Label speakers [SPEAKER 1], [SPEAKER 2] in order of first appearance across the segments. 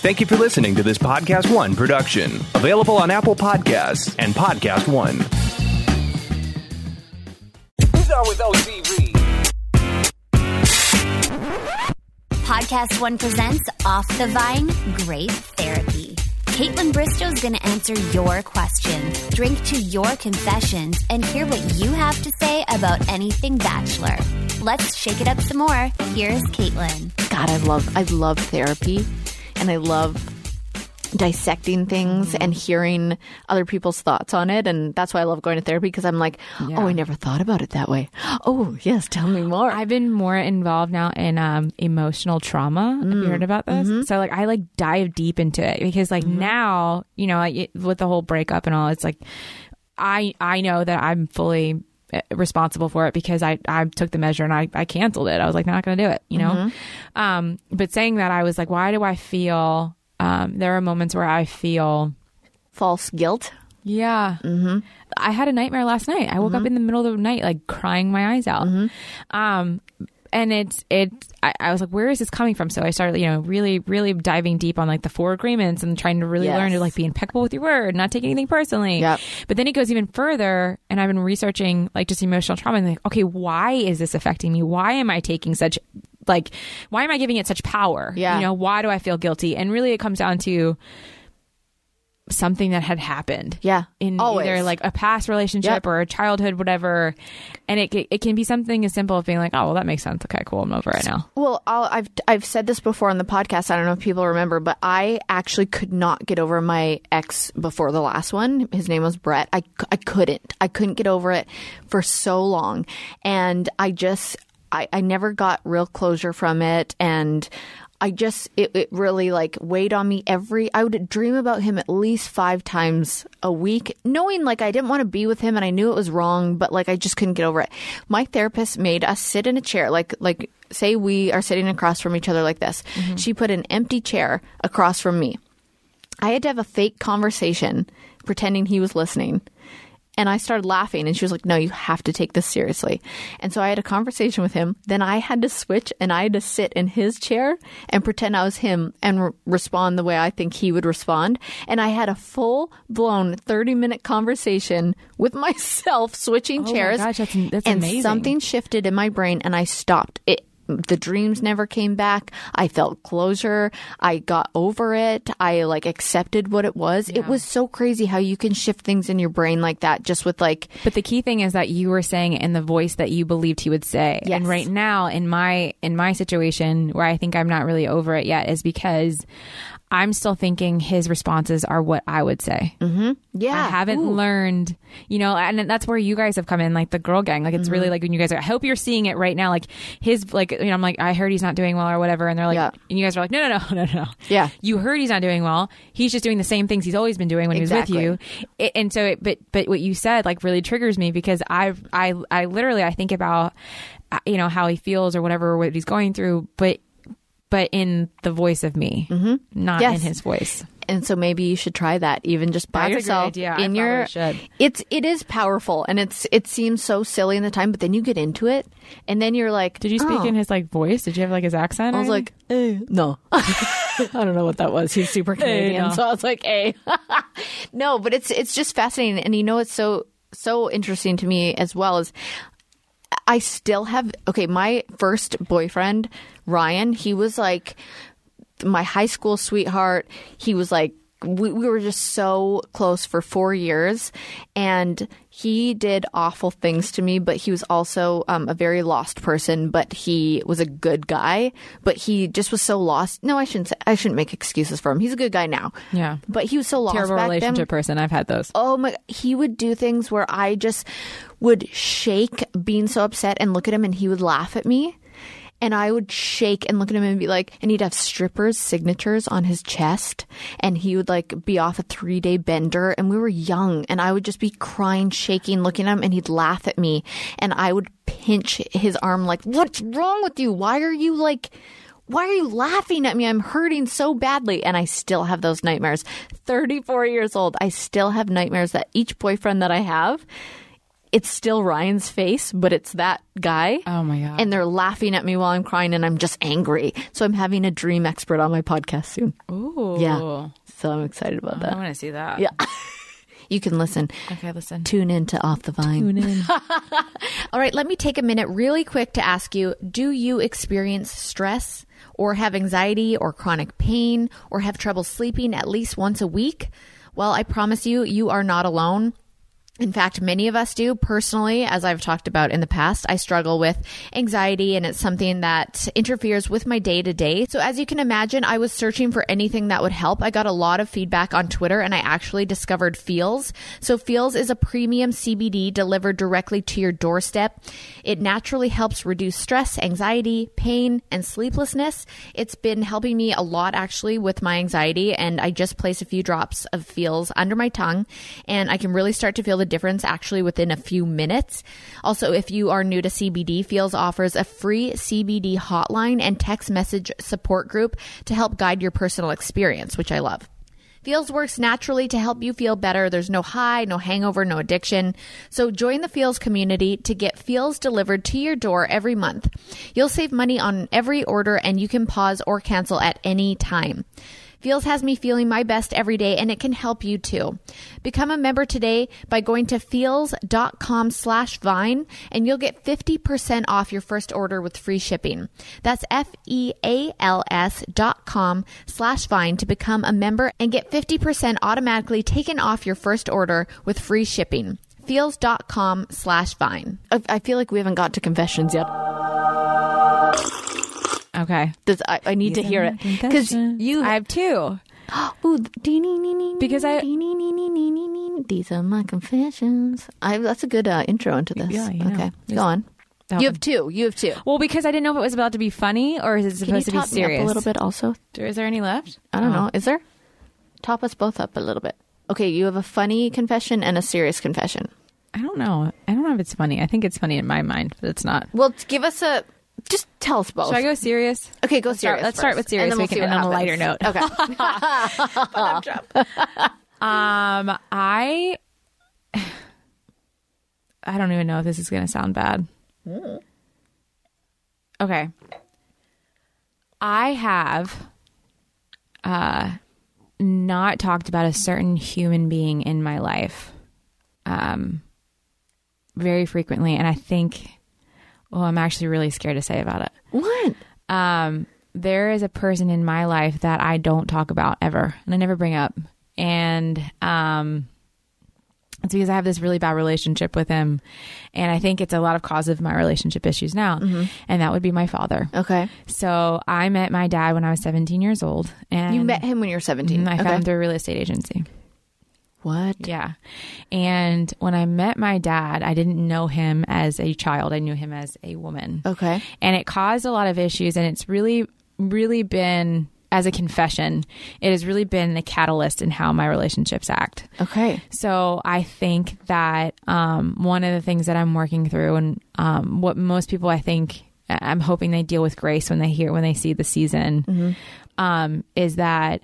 [SPEAKER 1] Thank you for listening to this Podcast One production, available on Apple Podcasts and Podcast One.
[SPEAKER 2] Who's on with OG Reed?
[SPEAKER 3] Podcast One presents Off the Vine Grape Therapy. Kaitlyn Bristowe's going to answer your questions, drink to your confessions, and hear what you have to say about anything Bachelor. Let's shake it up some more. Here's Kaitlyn.
[SPEAKER 4] God, I love I love therapy and I love dissecting things mm-hmm. and hearing other people's thoughts on it and that's why I love going to therapy because I'm like, oh, I never thought about it that way. Oh, yes, tell me more.
[SPEAKER 5] I've been more involved now in um, emotional trauma. Have you heard mm, about this? Mm-hmm. So like I like dive deep into it because like mm-hmm. now you know like, with the whole breakup and all, it's like I I know that I'm fully responsible for it because I I took the measure and I I canceled it. I was like not going to do it, you know. Um, but saying that, I was like, why do I feel? Um, there are moments where I feel.
[SPEAKER 4] False guilt.
[SPEAKER 5] Yeah. Mm-hmm. I had a nightmare last night. I woke up in the middle of the night, like crying my eyes out. Um, and it's, it's, I, I was like, where is this coming from? So I started, you know, really, really diving deep on like the four agreements and trying to really
[SPEAKER 4] Yes.
[SPEAKER 5] learn to like be impeccable with your word, not take anything personally.
[SPEAKER 4] Yep.
[SPEAKER 5] But then it goes even further. And I've been researching like just emotional trauma and like, okay, why is this affecting me? Why am I taking such, like, why am I giving it such power?
[SPEAKER 4] Yeah.
[SPEAKER 5] You know, why do I feel guilty? And really it comes down to, something that had happened
[SPEAKER 4] Yeah.
[SPEAKER 5] in
[SPEAKER 4] Always.
[SPEAKER 5] either like a past relationship
[SPEAKER 4] Yep.
[SPEAKER 5] or a childhood whatever and it it can be something as simple as being like oh well that makes sense okay cool i'm over it now
[SPEAKER 4] Well, I'll, I've I've said this before on the podcast. I don't know if people remember, but I actually could not get over my ex before the last one. His name was Brett. I, I couldn't. I couldn't get over it for so long, and I just I, I never got real closure from it, and. I just it, it really like weighed on me every I would dream about him at least 5 times a week knowing like I didn't want to be with him and I knew it was wrong but like I just couldn't get over it. My therapist made us sit in a chair like like say we are sitting across from each other like this. Mm-hmm. She put an empty chair across from me. I had to have a fake conversation pretending he was listening. And I started laughing, and she was like, No, you have to take this seriously. And so I had a conversation with him. Then I had to switch and I had to sit in his chair and pretend I was him and re- respond the way I think he would respond. And I had a full blown 30 minute conversation with myself, switching
[SPEAKER 5] Oh my
[SPEAKER 4] chairs.
[SPEAKER 5] gosh, that's- that's
[SPEAKER 4] and
[SPEAKER 5] amazing.
[SPEAKER 4] something shifted in my brain, and I stopped. It the dreams never came back. I felt closure. I got over it. I like accepted what it was. It was so crazy how you can shift things in your brain like that just with like
[SPEAKER 5] but the key thing is that you were saying in the voice that you believed he would say
[SPEAKER 4] Yes.
[SPEAKER 5] and right now in my in my situation where i think i'm not really over it yet is because i'm still thinking his responses are what i would say
[SPEAKER 4] yeah.
[SPEAKER 5] I haven't learned, you know, and that's where you guys have come in, like the girl gang. Like it's really
[SPEAKER 4] Mm-hmm.
[SPEAKER 5] like when you guys are, I hope you're seeing it right now. Like his, like, you know, I'm like, I heard he's not doing well or whatever. And they're like,
[SPEAKER 4] Yeah.
[SPEAKER 5] and you guys are like, no, no, no, no, no.
[SPEAKER 4] Yeah.
[SPEAKER 5] You heard he's not doing well. He's just doing the same things he's always been doing when
[SPEAKER 4] Exactly.
[SPEAKER 5] he was with you. It, and so, it, but, but what you said like really triggers me because I've, I, I literally, I think about, uh, you know, how he feels or whatever, what he's going through, but, but in the voice of me, mm-hmm. not
[SPEAKER 4] Yes.
[SPEAKER 5] in his voice.
[SPEAKER 4] and so maybe you should try that even just by
[SPEAKER 5] That's
[SPEAKER 4] yourself
[SPEAKER 5] idea. I
[SPEAKER 4] in your
[SPEAKER 5] should.
[SPEAKER 4] it's it is powerful and it's it seems so silly in the time but then you get into it and then you're like
[SPEAKER 5] Did you speak
[SPEAKER 4] oh.
[SPEAKER 5] in his like voice? Did you have like his accent?
[SPEAKER 4] I was like, eh, no. I don't know what that was. He's super Canadian,
[SPEAKER 5] no.
[SPEAKER 4] so I was like, "A." no, but it's it's just fascinating, and you know, it's so so interesting to me as well as I still have okay. My first boyfriend, Ryan, he was like my high school sweetheart. He was like we, we were just so close for four years and he did awful things to me but he was also um, a very lost person but he was a good guy but he just was so lost no i shouldn't say, i shouldn't make excuses for him he's a good guy now
[SPEAKER 5] Yeah.
[SPEAKER 4] but he was so lost
[SPEAKER 5] terrible
[SPEAKER 4] back
[SPEAKER 5] relationship
[SPEAKER 4] then
[SPEAKER 5] person. I've had those.
[SPEAKER 4] oh my he would do things where i just would shake being so upset and look at him and he would laugh at me and I would shake and look at him and be like, and he'd have strippers' signatures on his chest, and he would like be off a three day bender, and we were young, and I would just be crying, shaking, looking at him, and he'd laugh at me, and I would pinch his arm like, "What's wrong with you? Why are you like?" Why are you laughing at me? I'm hurting so badly. And I still have those nightmares. 34 years old. I still have nightmares that each boyfriend that I have, it's still Ryan's face, but it's that guy.
[SPEAKER 5] Oh my god.
[SPEAKER 4] And they're laughing at me while I'm crying and I'm just angry. So I'm having a dream expert on my podcast soon.
[SPEAKER 5] Ooh.
[SPEAKER 4] Yeah. So I'm excited about that.
[SPEAKER 5] I want to see that.
[SPEAKER 4] Yeah. You can listen.
[SPEAKER 5] Okay, listen.
[SPEAKER 4] Tune in to Off the Vine.
[SPEAKER 5] Tune in.
[SPEAKER 4] All right, let me take a minute really quick to ask you do you experience stress or have anxiety or chronic pain or have trouble sleeping at least once a week? Well, I promise you, you are not alone. In fact, many of us do. Personally, as I've talked about in the past, I struggle with anxiety and it's something that interferes with my day to day. So, as you can imagine, I was searching for anything that would help. I got a lot of feedback on Twitter and I actually discovered Feals. So, Feals is a premium CBD delivered directly to your doorstep. It naturally helps reduce stress, anxiety, pain, and sleeplessness. It's been helping me a lot actually with my anxiety, and I just place a few drops of Feals under my tongue, and I can really start to feel the difference actually within a few minutes. Also, if you are new to CBD, Feals offers a free CBD hotline and text message support group to help guide your personal experience, which I love. Feals works naturally to help you feel better. There's no high, no hangover, no addiction. So join the Feals community to get Feals delivered to your door every month. You'll save money on every order and you can pause or cancel at any time. Feals has me feeling my best every day and it can help you too. Become a member today by going to feals.com slash vine and you'll get 50% off your first order with free shipping. That's F-E-A-L-S dot com slash vine to become a member and get 50% automatically taken off your first order with free shipping. Feals.com slash vine. I, I feel like we haven't got to confessions yet.
[SPEAKER 5] Okay.
[SPEAKER 4] Does, I, I need to hear it because you
[SPEAKER 5] I have two.
[SPEAKER 4] Ooh,
[SPEAKER 5] Because I-
[SPEAKER 4] these are my confessions. I, that's a good uh, intro into this.
[SPEAKER 5] Yeah, you know.
[SPEAKER 4] okay,
[SPEAKER 5] Just-
[SPEAKER 4] go on. You have two. You have two.
[SPEAKER 5] Well, because I didn't know if it was about to be funny or is it
[SPEAKER 4] Can you
[SPEAKER 5] supposed to be
[SPEAKER 4] top me up
[SPEAKER 5] serious?
[SPEAKER 4] a little bit? Also,
[SPEAKER 5] Is there any left?
[SPEAKER 4] I don't
[SPEAKER 5] Oh.
[SPEAKER 4] know. Is there? Top us both up a little bit. Okay, you have a funny confession and a serious confession.
[SPEAKER 5] I don't know. I don't know if it's funny. I think it's funny in my mind, but it's not.
[SPEAKER 4] Well, give us a. Just tell us both.
[SPEAKER 5] Should I go serious?
[SPEAKER 4] Okay, go
[SPEAKER 5] Let's start-
[SPEAKER 4] serious.
[SPEAKER 5] let's start with serious
[SPEAKER 4] and then
[SPEAKER 5] so we
[SPEAKER 4] we'll
[SPEAKER 5] can end on a lighter note.
[SPEAKER 4] Okay.
[SPEAKER 5] Um, I I don't even know if this is going to sound bad. Okay. I have uh not talked about a certain human being in my life um very frequently and I think well I'm actually really scared to say about it.
[SPEAKER 4] what?
[SPEAKER 5] um, there is a person in my life that I don't talk about ever, and I never bring up. And um, it's because I have this really bad relationship with him, and I think it's a lot of cause of my relationship issues now. And that would be my father.
[SPEAKER 4] Okay.
[SPEAKER 5] So I met my dad when I was 17 years old, and
[SPEAKER 4] You met him when you were seventeen.
[SPEAKER 5] I
[SPEAKER 4] okay.
[SPEAKER 5] found him through a real estate agency.
[SPEAKER 4] What?
[SPEAKER 5] Yeah. And when I met my dad, I didn't know him as a child. I knew him as a woman.
[SPEAKER 4] Okay.
[SPEAKER 5] And it caused a lot of issues. And it's really, really been, as a confession, it has really been the catalyst in how my relationships act.
[SPEAKER 4] Okay.
[SPEAKER 5] So I think that um, one of the things that I'm working through, and um, what most people I think I'm hoping they deal with grace when they hear when they see the season, um, is that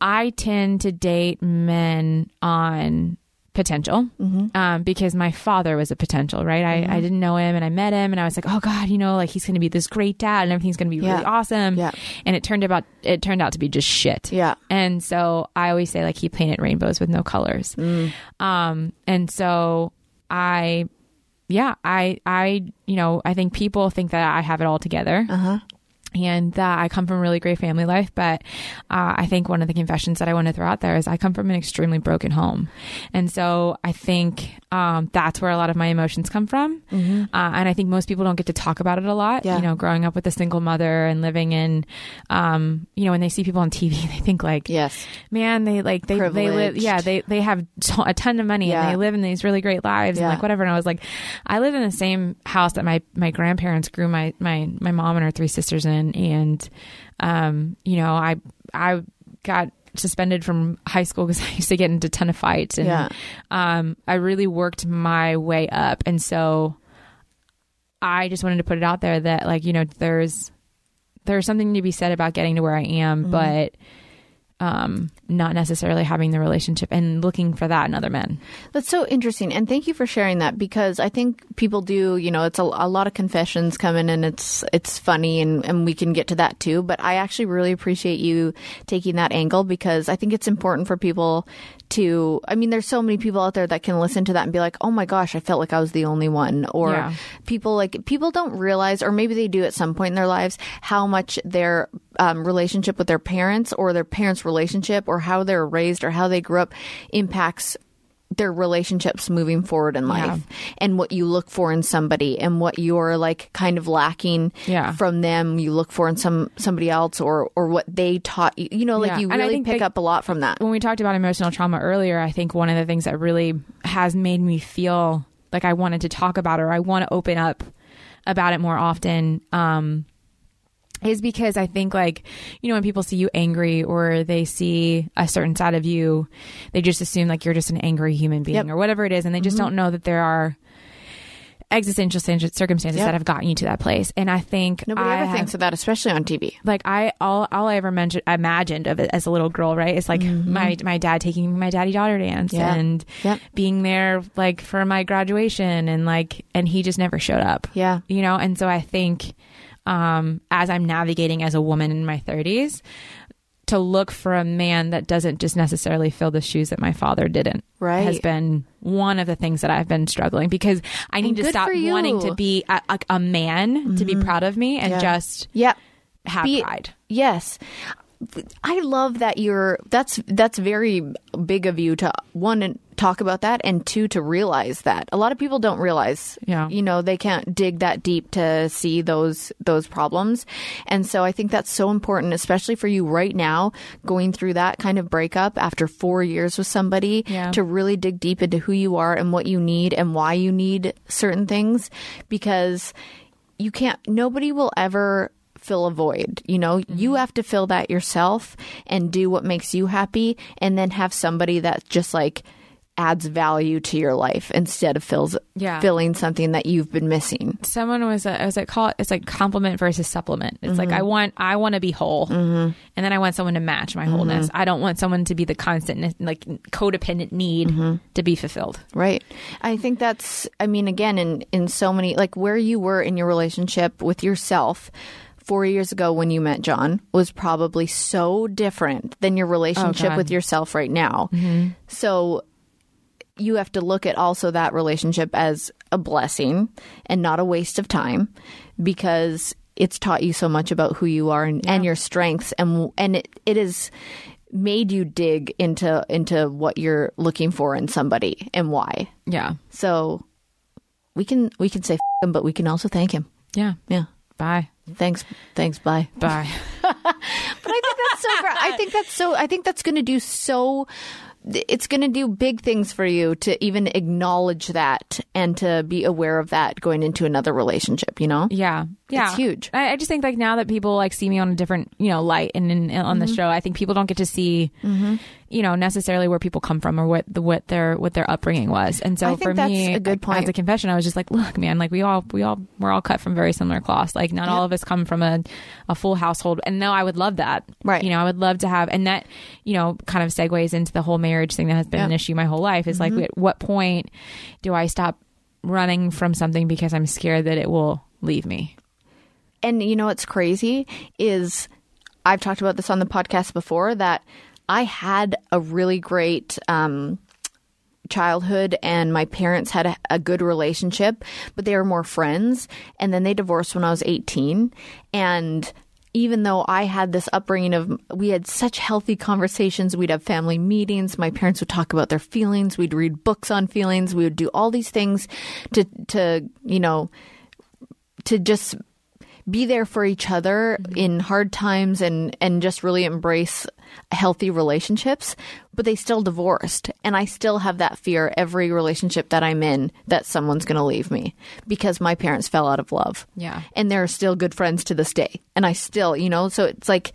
[SPEAKER 5] I tend to date men on potential um, because my father was a potential, right? I, I didn't know him and I met him and I was like, oh God, you know, like he's going to be this great dad and everything's going to be
[SPEAKER 4] Yeah.
[SPEAKER 5] really awesome.
[SPEAKER 4] Yeah.
[SPEAKER 5] And it turned about it turned out to be just shit.
[SPEAKER 4] Yeah.
[SPEAKER 5] And so I always say like he painted rainbows with no colors. Um, and so I, yeah, I, I, you know, I think people think that I have it all together.
[SPEAKER 4] Uh-huh.
[SPEAKER 5] And that I come from a really great family life, but uh, I think one of the confessions that I want to throw out there is I come from an extremely broken home, and so I think um, that's where a lot of my emotions come from. Uh, and I think most people don't get to talk about it a lot.
[SPEAKER 4] Mm-hmm. Yeah.
[SPEAKER 5] You know, growing up with a single mother and living in, um, you know, when they see people on TV, they think like,
[SPEAKER 4] Yes.
[SPEAKER 5] man, they like they they live, yeah, they they have t- a ton of money
[SPEAKER 4] Yeah.
[SPEAKER 5] and they live in these really great lives
[SPEAKER 4] Yeah.
[SPEAKER 5] and like whatever. And I was like, I live in the same house that my my grandparents grew my my my mom and her three sisters in, and um, you know, I I got suspended from high school because I used to get into a ton of fights and
[SPEAKER 4] Yeah.
[SPEAKER 5] um, I really worked my way up, and so I just wanted to put it out there that like you know there's there's something to be said about getting to where I am,
[SPEAKER 4] Mm-hmm.
[SPEAKER 5] but um, not necessarily having the relationship and looking for that in other men.
[SPEAKER 4] That's so interesting. And thank you for sharing that because I think people do, you know, it's a, a lot of confessions coming in and it's it's funny and, and we can get to that too. But I actually really appreciate you taking that angle because I think it's important for people to I mean, there's so many people out there that can listen to that and be like, Oh my gosh, I felt like I was the only one or
[SPEAKER 5] Yeah.
[SPEAKER 4] people like people don't realize or maybe they do at some point in their lives how much their um, relationship with their parents or their parents relationship or how they're raised or how they grew up impacts their relationships moving forward in life
[SPEAKER 5] Yeah.
[SPEAKER 4] and what you look for in somebody and what you're like kind of lacking
[SPEAKER 5] Yeah.
[SPEAKER 4] from them you look for in some somebody else or or what they taught you you know like
[SPEAKER 5] Yeah.
[SPEAKER 4] you really pick
[SPEAKER 5] they-
[SPEAKER 4] up a lot from that
[SPEAKER 5] when we talked about emotional trauma earlier, I think one of the things that really has made me feel like I wanted to talk about or I want to open up about it more often um, is because I think, like, you know, when people see you angry or they see a certain side of you, they just assume like you're just an angry human being
[SPEAKER 4] Yep. Mm-hmm.
[SPEAKER 5] or whatever it is. And they just don't know that there are existential circumstances
[SPEAKER 4] Yep.
[SPEAKER 5] that have gotten you to that place. And I think
[SPEAKER 4] nobody
[SPEAKER 5] I
[SPEAKER 4] ever
[SPEAKER 5] have-
[SPEAKER 4] thinks of that especially on tv
[SPEAKER 5] like I all all I ever mentioned imagined of it as a little girl, right? It's like my my dad taking me my daddy daughter dance
[SPEAKER 4] Mm-hmm. Yeah.
[SPEAKER 5] and
[SPEAKER 4] Yep.
[SPEAKER 5] being there like for my graduation and like and he just never showed up.
[SPEAKER 4] Yeah.
[SPEAKER 5] You know, and so I think um as I'm navigating as a woman in my 30s to look for a man that doesn't just necessarily fill the shoes that my father didn't
[SPEAKER 4] Right.
[SPEAKER 5] has been one of the things that I've been struggling because I need to stop wanting to be a, a, a man to be proud of me and
[SPEAKER 4] Yeah.
[SPEAKER 5] just
[SPEAKER 4] yep
[SPEAKER 5] have
[SPEAKER 4] Be-
[SPEAKER 5] pride.
[SPEAKER 4] Yes. I love that you're that's that's very big of you to one and talk about that and two to realize that. A lot of people don't realize
[SPEAKER 5] Yeah.
[SPEAKER 4] you know, they can't dig that deep to see those those problems. And so I think that's so important especially for you right now going through that kind of breakup after 4 years with somebody
[SPEAKER 5] Yeah.
[SPEAKER 4] to really dig deep into who you are and what you need and why you need certain things because you can't nobody will ever fill a void you know mm-hmm. you have to fill that yourself and do what makes you happy and then have somebody that just like adds value to your life instead of fills
[SPEAKER 5] Yeah.
[SPEAKER 4] filling something that you've been missing.
[SPEAKER 5] Someone was uh, was it called it's like compliment versus supplement. It's like mm-hmm. i want i want to be whole mm-hmm. and then i want someone to match my wholeness. Mm-hmm. I don't want someone to be the constant like codependent need to be fulfilled.
[SPEAKER 4] Right. I think that's I mean again in in so many like where you were in your relationship with yourself 4 years ago when you met John was probably so different than your relationship oh,
[SPEAKER 5] God.
[SPEAKER 4] with yourself right now. So you have to look at also that relationship as a blessing and not a waste of time because it's taught you so much about who you are and, and your strengths and and it, it is made you dig into into what you're looking for in somebody and why.
[SPEAKER 5] yeah
[SPEAKER 4] So we can we can say F- him, but we can also thank him.
[SPEAKER 5] yeah
[SPEAKER 4] Yeah.
[SPEAKER 5] bye
[SPEAKER 4] Thanks. Thanks. Bye.
[SPEAKER 5] bye
[SPEAKER 4] But I think that's so. I think that's so. I think that's going to do so. It's going to do big things for you to even acknowledge that and to be aware of that going into another relationship. You know.
[SPEAKER 5] yeah yeah
[SPEAKER 4] It's huge.
[SPEAKER 5] I, I just think like now that people like see me on a different you know light and, in on the mm-hmm. show i think people don't get to see mm-hmm. You know necessarily where people come from or what the what their what their upbringing was. And so
[SPEAKER 4] I think
[SPEAKER 5] for
[SPEAKER 4] that's
[SPEAKER 5] me
[SPEAKER 4] a good point.
[SPEAKER 5] as a confession i was just like look man like we all we all we're all cut from very similar cloths. Like not all of us come from a, a full household. And no i would love that.
[SPEAKER 4] Right.
[SPEAKER 5] you know i would love to have and that you know kind of segues into the whole marriage thing that has been an issue my whole life. Is like mm-hmm. at what point do i stop running from something because i'm scared that it will leave me?
[SPEAKER 4] And you know what's crazy is I've talked about this on the podcast before that I had a really great um, childhood and my parents had a, a good relationship, but they were more friends. And then they divorced when I was 18. And even though I had this upbringing of, we had such healthy conversations. We'd have family meetings. My parents would talk about their feelings. We'd read books on feelings. We would do all these things to, to, you know, to just be there for each other in hard times and and just really embrace healthy relationships but they still divorced. And i still have that fear every relationship that i'm in that someone's going to leave me because my parents fell out of love.
[SPEAKER 5] Yeah.
[SPEAKER 4] and they're still good friends to this day. And i still you know so it's like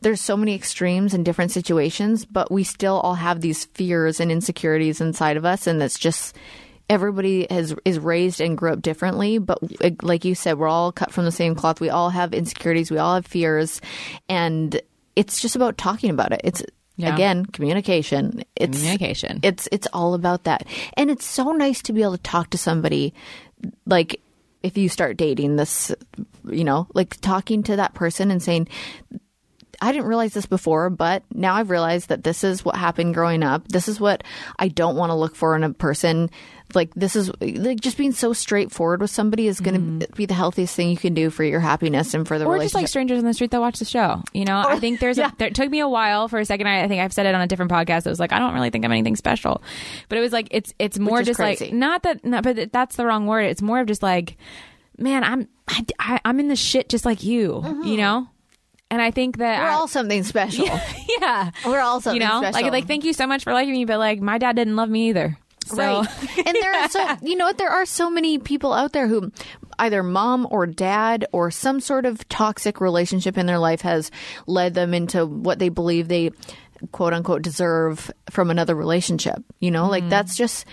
[SPEAKER 4] there's so many extremes and different situations but we still all have these fears and insecurities inside of us and that's just everybody has is raised and grew up differently but like- uh, like you said we're all cut from the same cloth we all have insecurities we all have fears and it's just about talking about it it's
[SPEAKER 5] Yeah.
[SPEAKER 4] Again, communication. It's
[SPEAKER 5] Communication.
[SPEAKER 4] It's it's all about that. And it's so nice to be able to talk to somebody like if you start dating this you know, like talking to that person and saying I didn't realize this before, but now I've realized that this is what happened growing up. This is what I don't want to look for in a person. Like this is like just being so straightforward with somebody is going to mm-hmm. be the healthiest thing you can do for your happiness and for the
[SPEAKER 5] or
[SPEAKER 4] relationship.
[SPEAKER 5] just like strangers on the street that watch the show. You know, I oh, think there's
[SPEAKER 4] yeah.
[SPEAKER 5] a, there it took me a while for a second. I, I think I've said it on a different podcast. It was like I don't really think I'm anything special, but it was like it's it's more just
[SPEAKER 4] crazy.
[SPEAKER 5] like not that not, but that's the wrong word. It's more of just like, man, I'm I, I, I'm in the shit just like you. Mm-hmm. You know, and I think that
[SPEAKER 4] Mm-hmm. We're
[SPEAKER 5] I-
[SPEAKER 4] all something special.
[SPEAKER 5] yeah,
[SPEAKER 4] We're all something
[SPEAKER 5] you know,
[SPEAKER 4] special.
[SPEAKER 5] like like thank you so much for liking me, but like my dad didn't love me either. So,
[SPEAKER 4] Right. and there are so you know what there are so many people out there who either mom or dad or some sort of toxic relationship in their life has led them into what they believe they quote unquote deserve from another relationship. You know, like that's just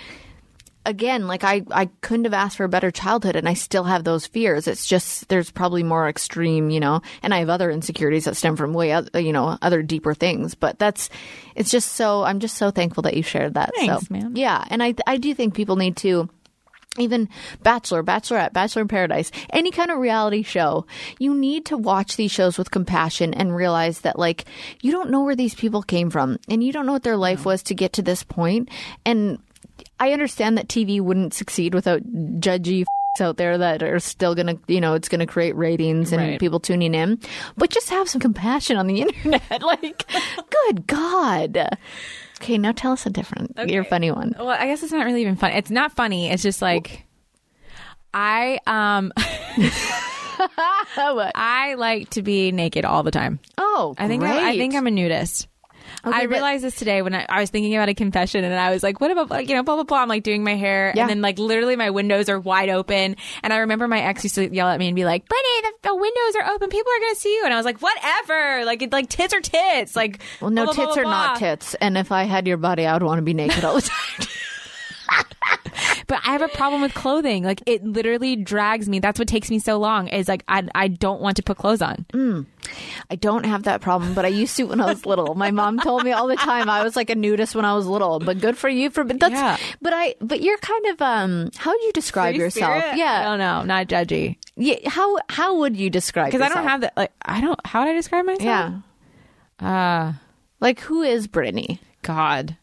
[SPEAKER 4] again, like I, I couldn't have asked for a better childhood and I still have those fears. It's just there's probably more extreme, you know, and I have other insecurities that stem from way other, you know, other deeper things. But that's it's just so I'm just so thankful that you shared that.
[SPEAKER 5] Thanks,
[SPEAKER 4] so
[SPEAKER 5] man.
[SPEAKER 4] yeah, and I I do think people need to even Bachelor, Bachelorette, Bachelor in Paradise, any kind of reality show, you need to watch these shows with compassion and realize that, like, you don't know where these people came from and you don't know what their life was to get to this point. And I understand that TV wouldn't succeed without judgy f***s out there that are still gonna, you know, it's gonna create ratings and
[SPEAKER 5] Right.
[SPEAKER 4] people tuning in. But just have some compassion on the internet. like, good God. Okay, now tell us a different, your funny one.
[SPEAKER 5] well, I guess it's not really even funny. It's not funny. It's just like I um. I like to be naked all the time.
[SPEAKER 4] Oh,
[SPEAKER 5] I think I, I think I'm a nudist.
[SPEAKER 4] Okay,
[SPEAKER 5] I
[SPEAKER 4] but-
[SPEAKER 5] realized this today when I, I was thinking about a confession and I was like, what about, like, you know, blah, blah, blah. I'm like doing my hair
[SPEAKER 4] Yeah.
[SPEAKER 5] and then like literally my windows are wide open. And I remember my ex used to yell at me and be like, Brittainy, the, the windows are open. People are going to see you. And I was like, whatever. Like, it, like tits are tits. Like,
[SPEAKER 4] Well, no,
[SPEAKER 5] blah, blah,
[SPEAKER 4] tits
[SPEAKER 5] blah,
[SPEAKER 4] are not tits. And if I had your body, I would want to be naked all the time.
[SPEAKER 5] But I have a problem with clothing. Like, it literally drags me. That's what takes me so long is like, I, I don't want to put clothes on.
[SPEAKER 4] I don't have that problem, but I used to when I was little. My mom told me all the time I was like a nudist when I was little. But good for you for but that's
[SPEAKER 5] Yeah.
[SPEAKER 4] but I but you're kind of um how would you describe
[SPEAKER 5] Free
[SPEAKER 4] yourself?
[SPEAKER 5] spirit? I
[SPEAKER 4] Yeah.
[SPEAKER 5] don't know. Not judgy.
[SPEAKER 4] yeah. How how would you describe
[SPEAKER 5] Because I don't have that. Like, I don't, how would I describe myself?
[SPEAKER 4] Yeah.
[SPEAKER 5] Uh,
[SPEAKER 4] Like who is Brittainy?
[SPEAKER 5] God.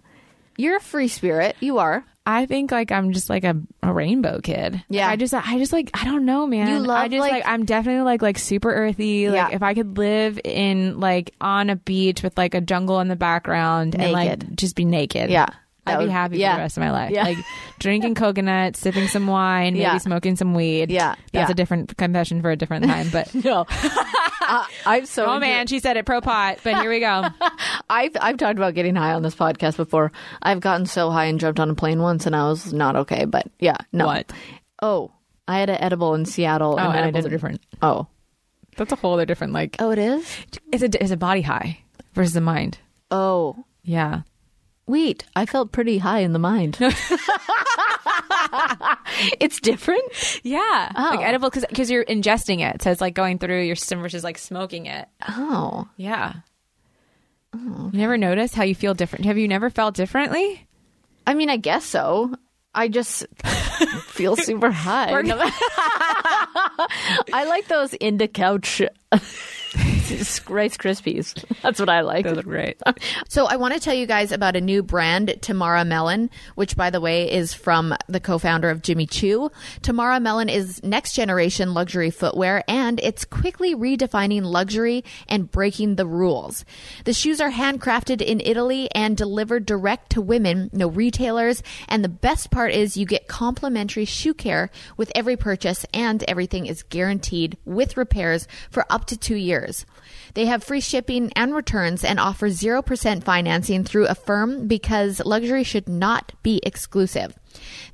[SPEAKER 4] You're a free spirit. You are.
[SPEAKER 5] I think like I'm just like a, a rainbow kid.
[SPEAKER 4] Yeah.
[SPEAKER 5] I just I just like I don't know, man.
[SPEAKER 4] You love,
[SPEAKER 5] I just
[SPEAKER 4] like-
[SPEAKER 5] like, I'm definitely like like super earthy. Like
[SPEAKER 4] Yeah.
[SPEAKER 5] if I could live in like on a beach with like a jungle in the background and like just be naked.
[SPEAKER 4] Yeah. That
[SPEAKER 5] I'd be happy
[SPEAKER 4] yeah.
[SPEAKER 5] for the rest of my life.
[SPEAKER 4] Yeah.
[SPEAKER 5] Like drinking coconut, sipping some wine, maybe
[SPEAKER 4] Yeah.
[SPEAKER 5] smoking some weed.
[SPEAKER 4] Yeah.
[SPEAKER 5] That's a different confession for a different time. But
[SPEAKER 4] No. I, I'm so
[SPEAKER 5] oh man, she said it pro pot. But here we go.
[SPEAKER 4] I've I've talked about getting high on this podcast before. I've gotten so high and jumped on a plane once, and I was not okay. But yeah, no.
[SPEAKER 5] What?
[SPEAKER 4] Oh, I had an edible in Seattle.
[SPEAKER 5] Oh,
[SPEAKER 4] and I
[SPEAKER 5] edibles are
[SPEAKER 4] didn't-
[SPEAKER 5] different.
[SPEAKER 4] Oh,
[SPEAKER 5] That's a whole other different like.
[SPEAKER 4] oh, it is.
[SPEAKER 5] It's a it's a body high versus the mind.
[SPEAKER 4] Oh,
[SPEAKER 5] Yeah.
[SPEAKER 4] Wait. I felt pretty high in the mind. it's different.
[SPEAKER 5] Yeah,
[SPEAKER 4] Oh.
[SPEAKER 5] like edible because because you're ingesting it, so it's like going through your system versus like smoking it.
[SPEAKER 4] Oh,
[SPEAKER 5] Yeah. Oh, you never notice how you feel different? Have you never felt differently?
[SPEAKER 4] I mean, I guess so. I just feel super high. I like those in the couch Rice Krispies. That's what I like.
[SPEAKER 5] Those are great.
[SPEAKER 4] So I want to tell you guys about a new brand, Tamara Mellon, which by the way is from the co-founder of Jimmy Choo. Tamara Mellon is next generation luxury footwear and it's quickly redefining luxury and breaking the rules. The shoes are handcrafted in Italy and delivered direct to women, no retailers, and the best part is you get complimentary shoe care with every purchase and everything is guaranteed with repairs for up to 2 years. They have free shipping and returns and offer 0% financing through Affirm because luxury should not be exclusive.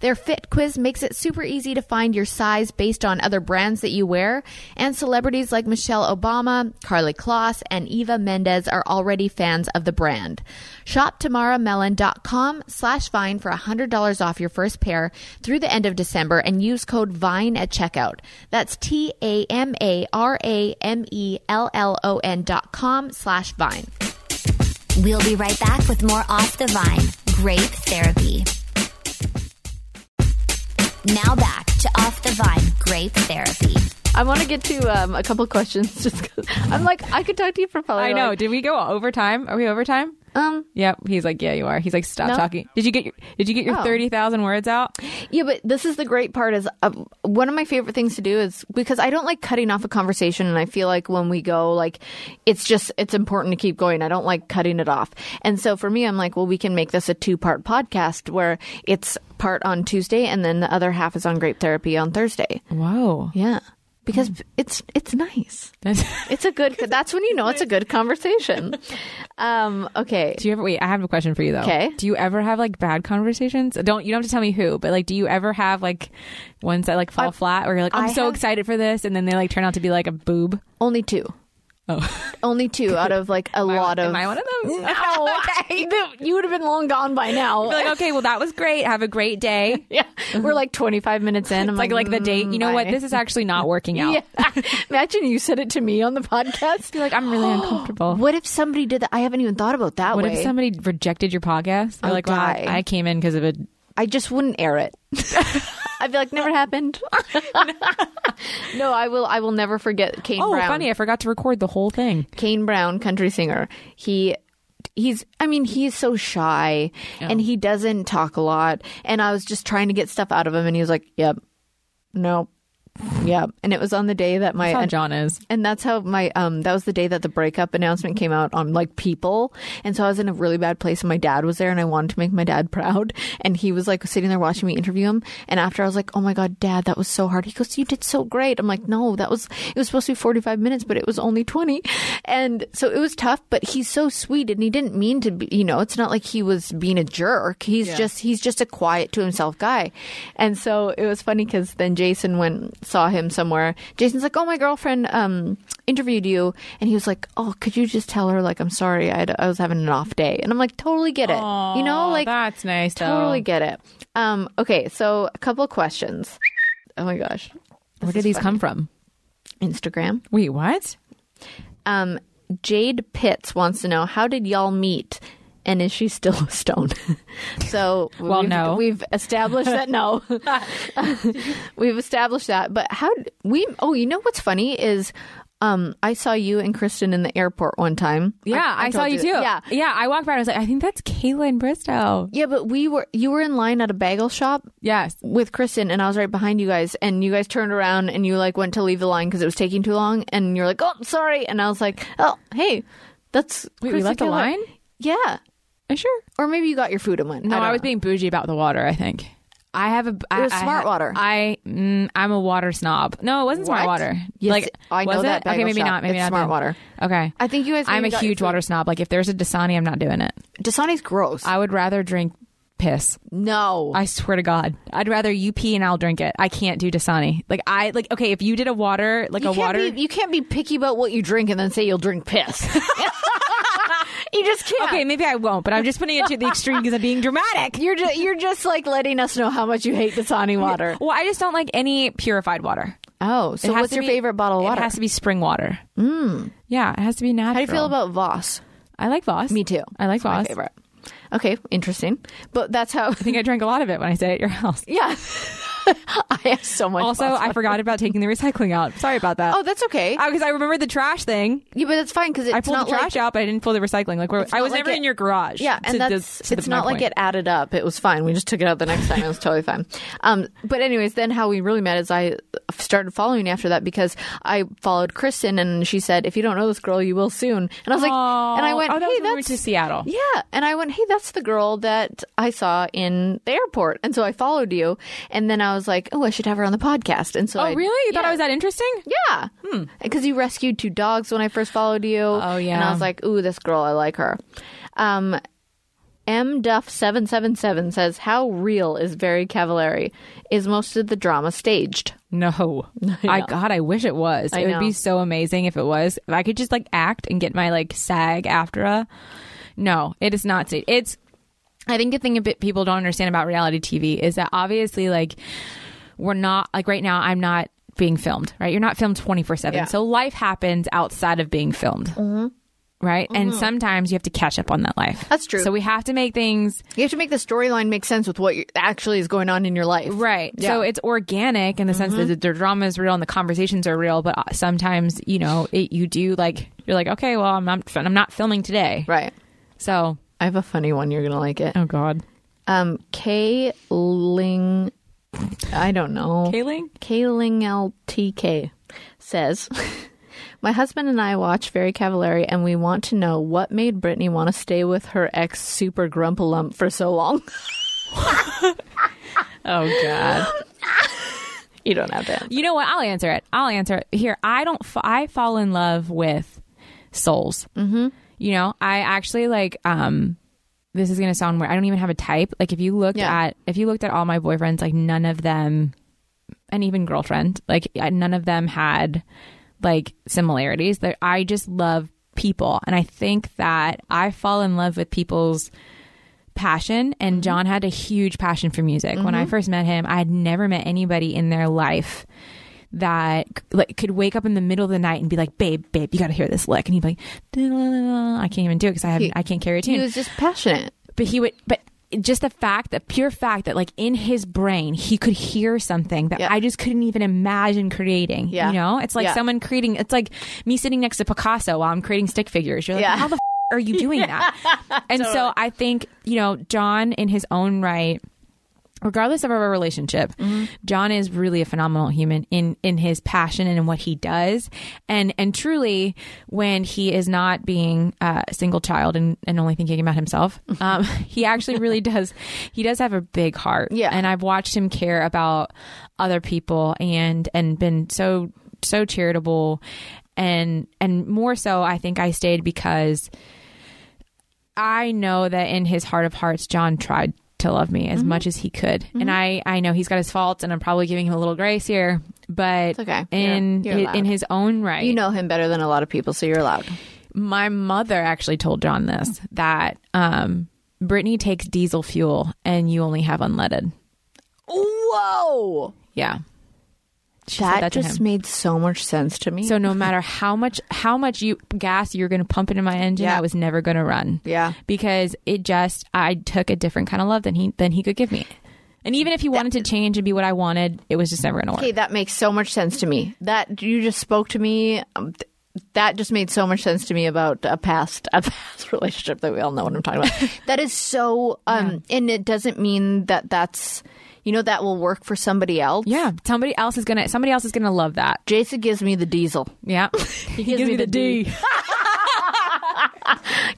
[SPEAKER 4] Their fit quiz makes it super easy to find your size based on other brands that you wear, and celebrities like Michelle Obama, Karlie Kloss, and Eva Mendes are already fans of the brand. Shop tamaramellon.com slash vine for $100 off your first pair through the end of December and use code VINE at checkout. That's T-A-M-A-R-A-M-E-L-L-O-N dot com slash vine.
[SPEAKER 3] We'll be right back with more Off the Vine Grape Therapy. Now back to Off the Vine Grape Therapy.
[SPEAKER 4] I want to get to um, a couple questions just because I'm like, I could talk to you for probably.
[SPEAKER 5] I know.
[SPEAKER 4] like-
[SPEAKER 5] Did we go overtime? Are we overtime?
[SPEAKER 4] Um,
[SPEAKER 5] Yep. He's like, yeah, you are. He's like, stop
[SPEAKER 4] No.
[SPEAKER 5] talking. Did you get your Did you get your
[SPEAKER 4] Oh.
[SPEAKER 5] thirty thousand words out?
[SPEAKER 4] Yeah, but this is the great part is uh, one of my favorite things to do is because I don't like cutting off a conversation and I feel like when we go like it's just it's important to keep going. I don't like cutting it off. And so for me I'm like, well we can make this a two-part podcast where it's part on Tuesday and then the other half is on grape therapy on Thursday.
[SPEAKER 5] Whoa.
[SPEAKER 4] Yeah. Because it's it's nice. It's a good that's when you know it's a good conversation. Um okay.
[SPEAKER 5] do you ever wait? I have a question for you though.
[SPEAKER 4] 'Kay.
[SPEAKER 5] Do you ever have like bad conversations? Don't you don't have to tell me who, but like, do you ever have like ones that like fall flat, or you're like, I'm
[SPEAKER 4] I
[SPEAKER 5] so
[SPEAKER 4] have-
[SPEAKER 5] excited for this, and then they like turn out to be like a boob?
[SPEAKER 4] Only two.
[SPEAKER 5] Oh,
[SPEAKER 4] Only two out of like a lot of
[SPEAKER 5] am I one of them?
[SPEAKER 4] No, okay. you would have been long gone by now.
[SPEAKER 5] Be like, okay, well, that was great. Have a great day.
[SPEAKER 4] yeah, we're like 25 minutes in. I'm
[SPEAKER 5] It's like like the date. You know what?
[SPEAKER 4] "Mm,
[SPEAKER 5] This is actually not working out.
[SPEAKER 4] Yeah. Imagine you said it to me on the podcast.
[SPEAKER 5] Be like, I'm really uncomfortable.
[SPEAKER 4] What if somebody did that? I haven't even thought about that
[SPEAKER 5] What
[SPEAKER 4] way.
[SPEAKER 5] if somebody rejected your podcast? They're
[SPEAKER 4] I'll
[SPEAKER 5] like, I. I came in because of a.
[SPEAKER 4] I just wouldn't air it. I'd be like, never happened. no, I will. I will never forget Kane Brown.
[SPEAKER 5] Oh,
[SPEAKER 4] Brown.
[SPEAKER 5] funny! I forgot to record the whole thing.
[SPEAKER 4] Kane Brown, country singer. He he's I mean, he's so shy and oh. he doesn't talk a lot. And I was just trying to get stuff out of him and he was like, Yep. Nope. Yep. And it was on the day that my
[SPEAKER 5] how
[SPEAKER 4] and,
[SPEAKER 5] John is.
[SPEAKER 4] and that's how my um that was the day that the breakup announcement came out on like people. And so I was in a really bad place and my dad was there and I wanted to make my dad proud. And he was like sitting there watching me interview him. And after I was like, Oh my God, dad, that was so hard. He goes, You did so great. I'm like, No, that was it was supposed to be forty five minutes, but it was only twenty. And so it was tough, but he's so sweet and he didn't mean to be you know, it's not like he was being a jerk. He's just he's just a quiet to himself guy. And so it was funny because then Jason went saw him somewhere. Jason's like, "Oh, my girlfriend um interviewed you," and he was like, "Oh, could you just tell her like I'm sorry, I, I was having an off day." And I'm like, "Totally get it, you know, like
[SPEAKER 5] that's nice. Though.
[SPEAKER 4] totally get it." Um, okay, so a couple of questions. Oh my gosh,
[SPEAKER 5] Where did these come from?
[SPEAKER 4] Instagram.
[SPEAKER 5] Wait, what?
[SPEAKER 4] Um, Jade Pitts wants to know how did y'all meet, and is she still a stone? so,
[SPEAKER 5] Well,
[SPEAKER 4] we've,
[SPEAKER 5] no.
[SPEAKER 4] we've established that no, we've established that. But how we? Oh, you know what's funny is. Um, I saw you and Kristin in the airport one time.
[SPEAKER 5] Yeah, I, saw
[SPEAKER 4] told
[SPEAKER 5] you too.
[SPEAKER 4] Yeah,
[SPEAKER 5] yeah. I walked by. and I was like, I think that's Kaitlyn Bristowe.
[SPEAKER 4] yeah, but we were you were in line at a bagel shop
[SPEAKER 5] Yes.
[SPEAKER 4] with Kristin, and I was right behind you guys, and you guys turned around and you like went to leave the line because it was taking too long, and you're like, "Oh, sorry," and I was like, "Oh, hey, that's
[SPEAKER 5] Wait, we left the line?
[SPEAKER 4] Yeah,
[SPEAKER 5] Are you sure?
[SPEAKER 4] or maybe you got your food and went.
[SPEAKER 5] No,
[SPEAKER 4] don't
[SPEAKER 5] I, was
[SPEAKER 4] know.
[SPEAKER 5] being bougie about the water. I think. I have a. I,
[SPEAKER 4] was
[SPEAKER 5] I
[SPEAKER 4] smart water.
[SPEAKER 5] I mm, I'm a water snob. No, it wasn't smart
[SPEAKER 4] What?
[SPEAKER 5] water.
[SPEAKER 4] Yes,
[SPEAKER 5] like
[SPEAKER 4] I know
[SPEAKER 5] was
[SPEAKER 4] that
[SPEAKER 5] It? Okay, maybe
[SPEAKER 4] shop.
[SPEAKER 5] not. Maybe
[SPEAKER 4] It's
[SPEAKER 5] not
[SPEAKER 4] smart
[SPEAKER 5] then.
[SPEAKER 4] water.
[SPEAKER 5] Okay.
[SPEAKER 4] I think you guys.
[SPEAKER 5] I'm a
[SPEAKER 4] maybe got your
[SPEAKER 5] huge
[SPEAKER 4] food.
[SPEAKER 5] water snob. Like if there's a Dasani, I'm not doing it.
[SPEAKER 4] Dasani's gross.
[SPEAKER 5] I would rather drink piss.
[SPEAKER 4] no,
[SPEAKER 5] I swear to God, I'd rather you pee and I'll drink it. I can't do Dasani. Like I like okay, if you did a water like
[SPEAKER 4] you
[SPEAKER 5] a
[SPEAKER 4] can't
[SPEAKER 5] water.
[SPEAKER 4] Be, you can't be picky about what you drink and then say you'll drink piss. you just can't.
[SPEAKER 5] okay, maybe I won't, but I'm just putting it to the extreme because I'm being dramatic.
[SPEAKER 4] You're just, you're just like letting us know how much you hate Dasani water.
[SPEAKER 5] Well, I just don't like any purified water.
[SPEAKER 4] Oh, so what's your
[SPEAKER 5] be-
[SPEAKER 4] favorite bottle of water?
[SPEAKER 5] It has to be spring water. Mm. Yeah, it has to be natural.
[SPEAKER 4] How do you feel about Voss?
[SPEAKER 5] I like Voss.
[SPEAKER 4] Me too.
[SPEAKER 5] I like
[SPEAKER 4] It's my
[SPEAKER 5] Voss.
[SPEAKER 4] favorite. Okay, interesting. But that's how.
[SPEAKER 5] I think I drank a lot of it when I stayed at your house.
[SPEAKER 4] yeah, I have so much.
[SPEAKER 5] Also, I forgot about taking the recycling out. Sorry about that.
[SPEAKER 4] Oh, that's okay.
[SPEAKER 5] because I remember the trash thing.
[SPEAKER 4] yeah, but that's fine because
[SPEAKER 5] I pulled
[SPEAKER 4] not
[SPEAKER 5] the trash
[SPEAKER 4] like,
[SPEAKER 5] out, but I didn't pull the recycling. Like, I was
[SPEAKER 4] like
[SPEAKER 5] never
[SPEAKER 4] it-
[SPEAKER 5] in your garage.
[SPEAKER 4] Yeah, and that's
[SPEAKER 5] the-
[SPEAKER 4] it's not like it added up. It was fine. We just took it out the next time. It was totally fine. Um, but anyways, then how we really met is I started following after that because I followed Kristin and she said, "If you don't know this girl, you will soon." And I was like, and I went,
[SPEAKER 5] oh, that
[SPEAKER 4] "Hey,
[SPEAKER 5] when we
[SPEAKER 4] that's
[SPEAKER 5] to Seattle.
[SPEAKER 4] yeah." And I went, "Hey, that's the girl that I saw in the airport." And so I followed you, and then I was like, "Oh, I should have her on the podcast." And so
[SPEAKER 5] Oh,
[SPEAKER 4] I,
[SPEAKER 5] really? You thought. I was that interesting?
[SPEAKER 4] Yeah. Because you rescued two dogs when I first followed you.
[SPEAKER 5] Oh, yeah. And.
[SPEAKER 4] I was like, ooh, this girl, I like her. Um, M Duff seven seven seven says, "How real is Very Cavallari? Is most of the drama staged?"
[SPEAKER 5] No. I God, I wish it was.
[SPEAKER 4] I
[SPEAKER 5] it would be so amazing if it was. If I could just like act and get my like SAG AFTRA. No, it is not. sta- It's. I think the thing a bit people don't understand about reality TV is that obviously like we're not like right now. I'm not being filmed. Right, you're not filmed twenty four
[SPEAKER 4] Yeah.
[SPEAKER 5] seven. So life happens outside of being filmed. right? And sometimes you have to catch up on that life.
[SPEAKER 4] Mm-hmm. That's true.
[SPEAKER 5] So we have to make things
[SPEAKER 4] You have to make the storyline make sense with what actually is going on in your life.
[SPEAKER 5] right.
[SPEAKER 4] Yeah.
[SPEAKER 5] So it's organic in the sense that the, the drama is real and the conversations are real, but uh, sometimes, you know, it, you do like you're like, okay, well, I'm not I'm not filming today.
[SPEAKER 4] Right.
[SPEAKER 5] So,
[SPEAKER 4] I have a funny one. You're gonna like it.
[SPEAKER 5] oh god.
[SPEAKER 4] Um, K Ling, I don't know.
[SPEAKER 5] Kayling?
[SPEAKER 4] K Ling LTK says, "My husband and I watch Very Cavallari, and we want to know what made Brittainy want to stay with her ex Super Grumpalump for so long."
[SPEAKER 5] Oh god.
[SPEAKER 4] you don't have to. Answer.
[SPEAKER 5] You know what? I'll answer it. I'll answer it. Here, I don't. Fa- I fall in love with souls. Mm-hmm. You know, I actually like. Um, this is gonna sound weird. I don't even have a type. Like, if you looked
[SPEAKER 4] Yeah.
[SPEAKER 5] at, if you looked at all my boyfriends, like none of them, and even girlfriend, like none of them had like similarities. That I just love people, and I think that I fall in love with people's passion and John had a huge passion for music. When I first met him, I had never met anybody in their life that like could wake up in the middle of the night and be like, "Babe, babe, you got to hear this lick," and he'd be like, "I can't even do it because I have I can't carry a tune."
[SPEAKER 4] He was just passionate.
[SPEAKER 5] but he would, but just the fact, the pure fact that like in his brain he could hear something that
[SPEAKER 4] Yeah.
[SPEAKER 5] I just couldn't even imagine creating.
[SPEAKER 4] Yeah.
[SPEAKER 5] You know, it's like
[SPEAKER 4] Yeah.
[SPEAKER 5] someone creating. It's like me sitting next to Picasso while I'm creating stick figures. You're like,
[SPEAKER 4] Yeah.
[SPEAKER 5] how the f- are you doing that? And so I think you know John in his own right. Regardless of our relationship,
[SPEAKER 4] Mm-hmm.
[SPEAKER 5] John is really a phenomenal human in in his passion and in what he does, and and truly, when he is not being a single child and, and only thinking about himself, um, he actually really does. He does have a big heart,
[SPEAKER 4] Yeah.
[SPEAKER 5] And I've watched him care about other people and and been so so charitable, and and more so, I think I stayed because I know that in his heart of hearts, John tried to love me
[SPEAKER 4] Mm-hmm.
[SPEAKER 5] as much as he could, and I I know he's got his faults, and I'm probably giving him a little grace here, but
[SPEAKER 4] It's okay.
[SPEAKER 5] in
[SPEAKER 4] You're- you're
[SPEAKER 5] in his own right,
[SPEAKER 4] You know him better than a lot of people, so you're allowed.
[SPEAKER 5] my mother actually told John this that um, Brittainy takes diesel fuel, and you only have unleaded.
[SPEAKER 4] Whoa!
[SPEAKER 5] Yeah,
[SPEAKER 4] That,
[SPEAKER 5] that
[SPEAKER 4] just made so much sense to me.
[SPEAKER 5] So no matter how much how much you gas you're going to pump into my engine,
[SPEAKER 4] Yeah.
[SPEAKER 5] I was never going to run.
[SPEAKER 4] Yeah.
[SPEAKER 5] because it just I took a different kind of love than he than he could give me. And even if he wanted to change and be what I wanted, it was just never going to work.
[SPEAKER 4] Okay, that makes so much sense to me. That you just spoke to me. Um, th- that just made so much sense to me about a past a past relationship that we all know what I'm talking about. that is so, um, and it doesn't mean that that's you know that will work for somebody else.
[SPEAKER 5] Yeah, somebody else is gonna somebody else is gonna love that.
[SPEAKER 4] Jason gives me the diesel.
[SPEAKER 5] Yeah, he
[SPEAKER 4] gives me the D.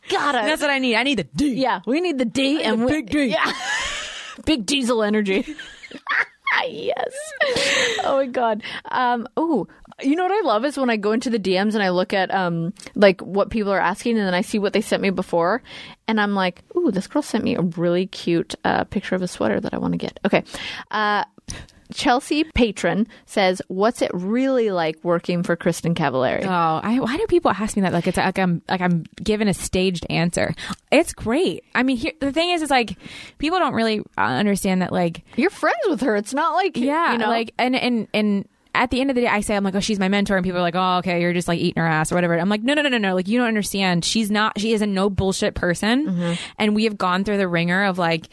[SPEAKER 4] Got it.
[SPEAKER 5] That's what I need. I need the D.
[SPEAKER 4] yeah, we need the D and we,
[SPEAKER 5] big D.
[SPEAKER 4] Yeah, big diesel energy. yes. Oh my god. Um. Oh, you know what I love is when I go into the DMs and I look at um like what people are asking and then I see what they sent me before, and I'm like, ooh, this girl sent me a really cute uh, picture of a sweater that I want to get. Okay. Uh. Chelsea Patron says, "What's it really like working for Kristin Cavallari?"
[SPEAKER 5] Oh, I, why do people ask me that? Like it's like I'm like I'm given a staged answer. It's great. I mean, here, the thing is, is like people don't really uh, understand that. Like,
[SPEAKER 4] You're friends with her. It's not like
[SPEAKER 5] yeah,
[SPEAKER 4] you know,
[SPEAKER 5] like and and and at the end of the day, I say I'm like, oh, she's my mentor, and people are like, oh, okay, you're just like eating her ass or whatever. I'm like, no, no, no, no, no. Like you don't understand. She's not. She is a no bullshit person, and we have gone through the ringer of like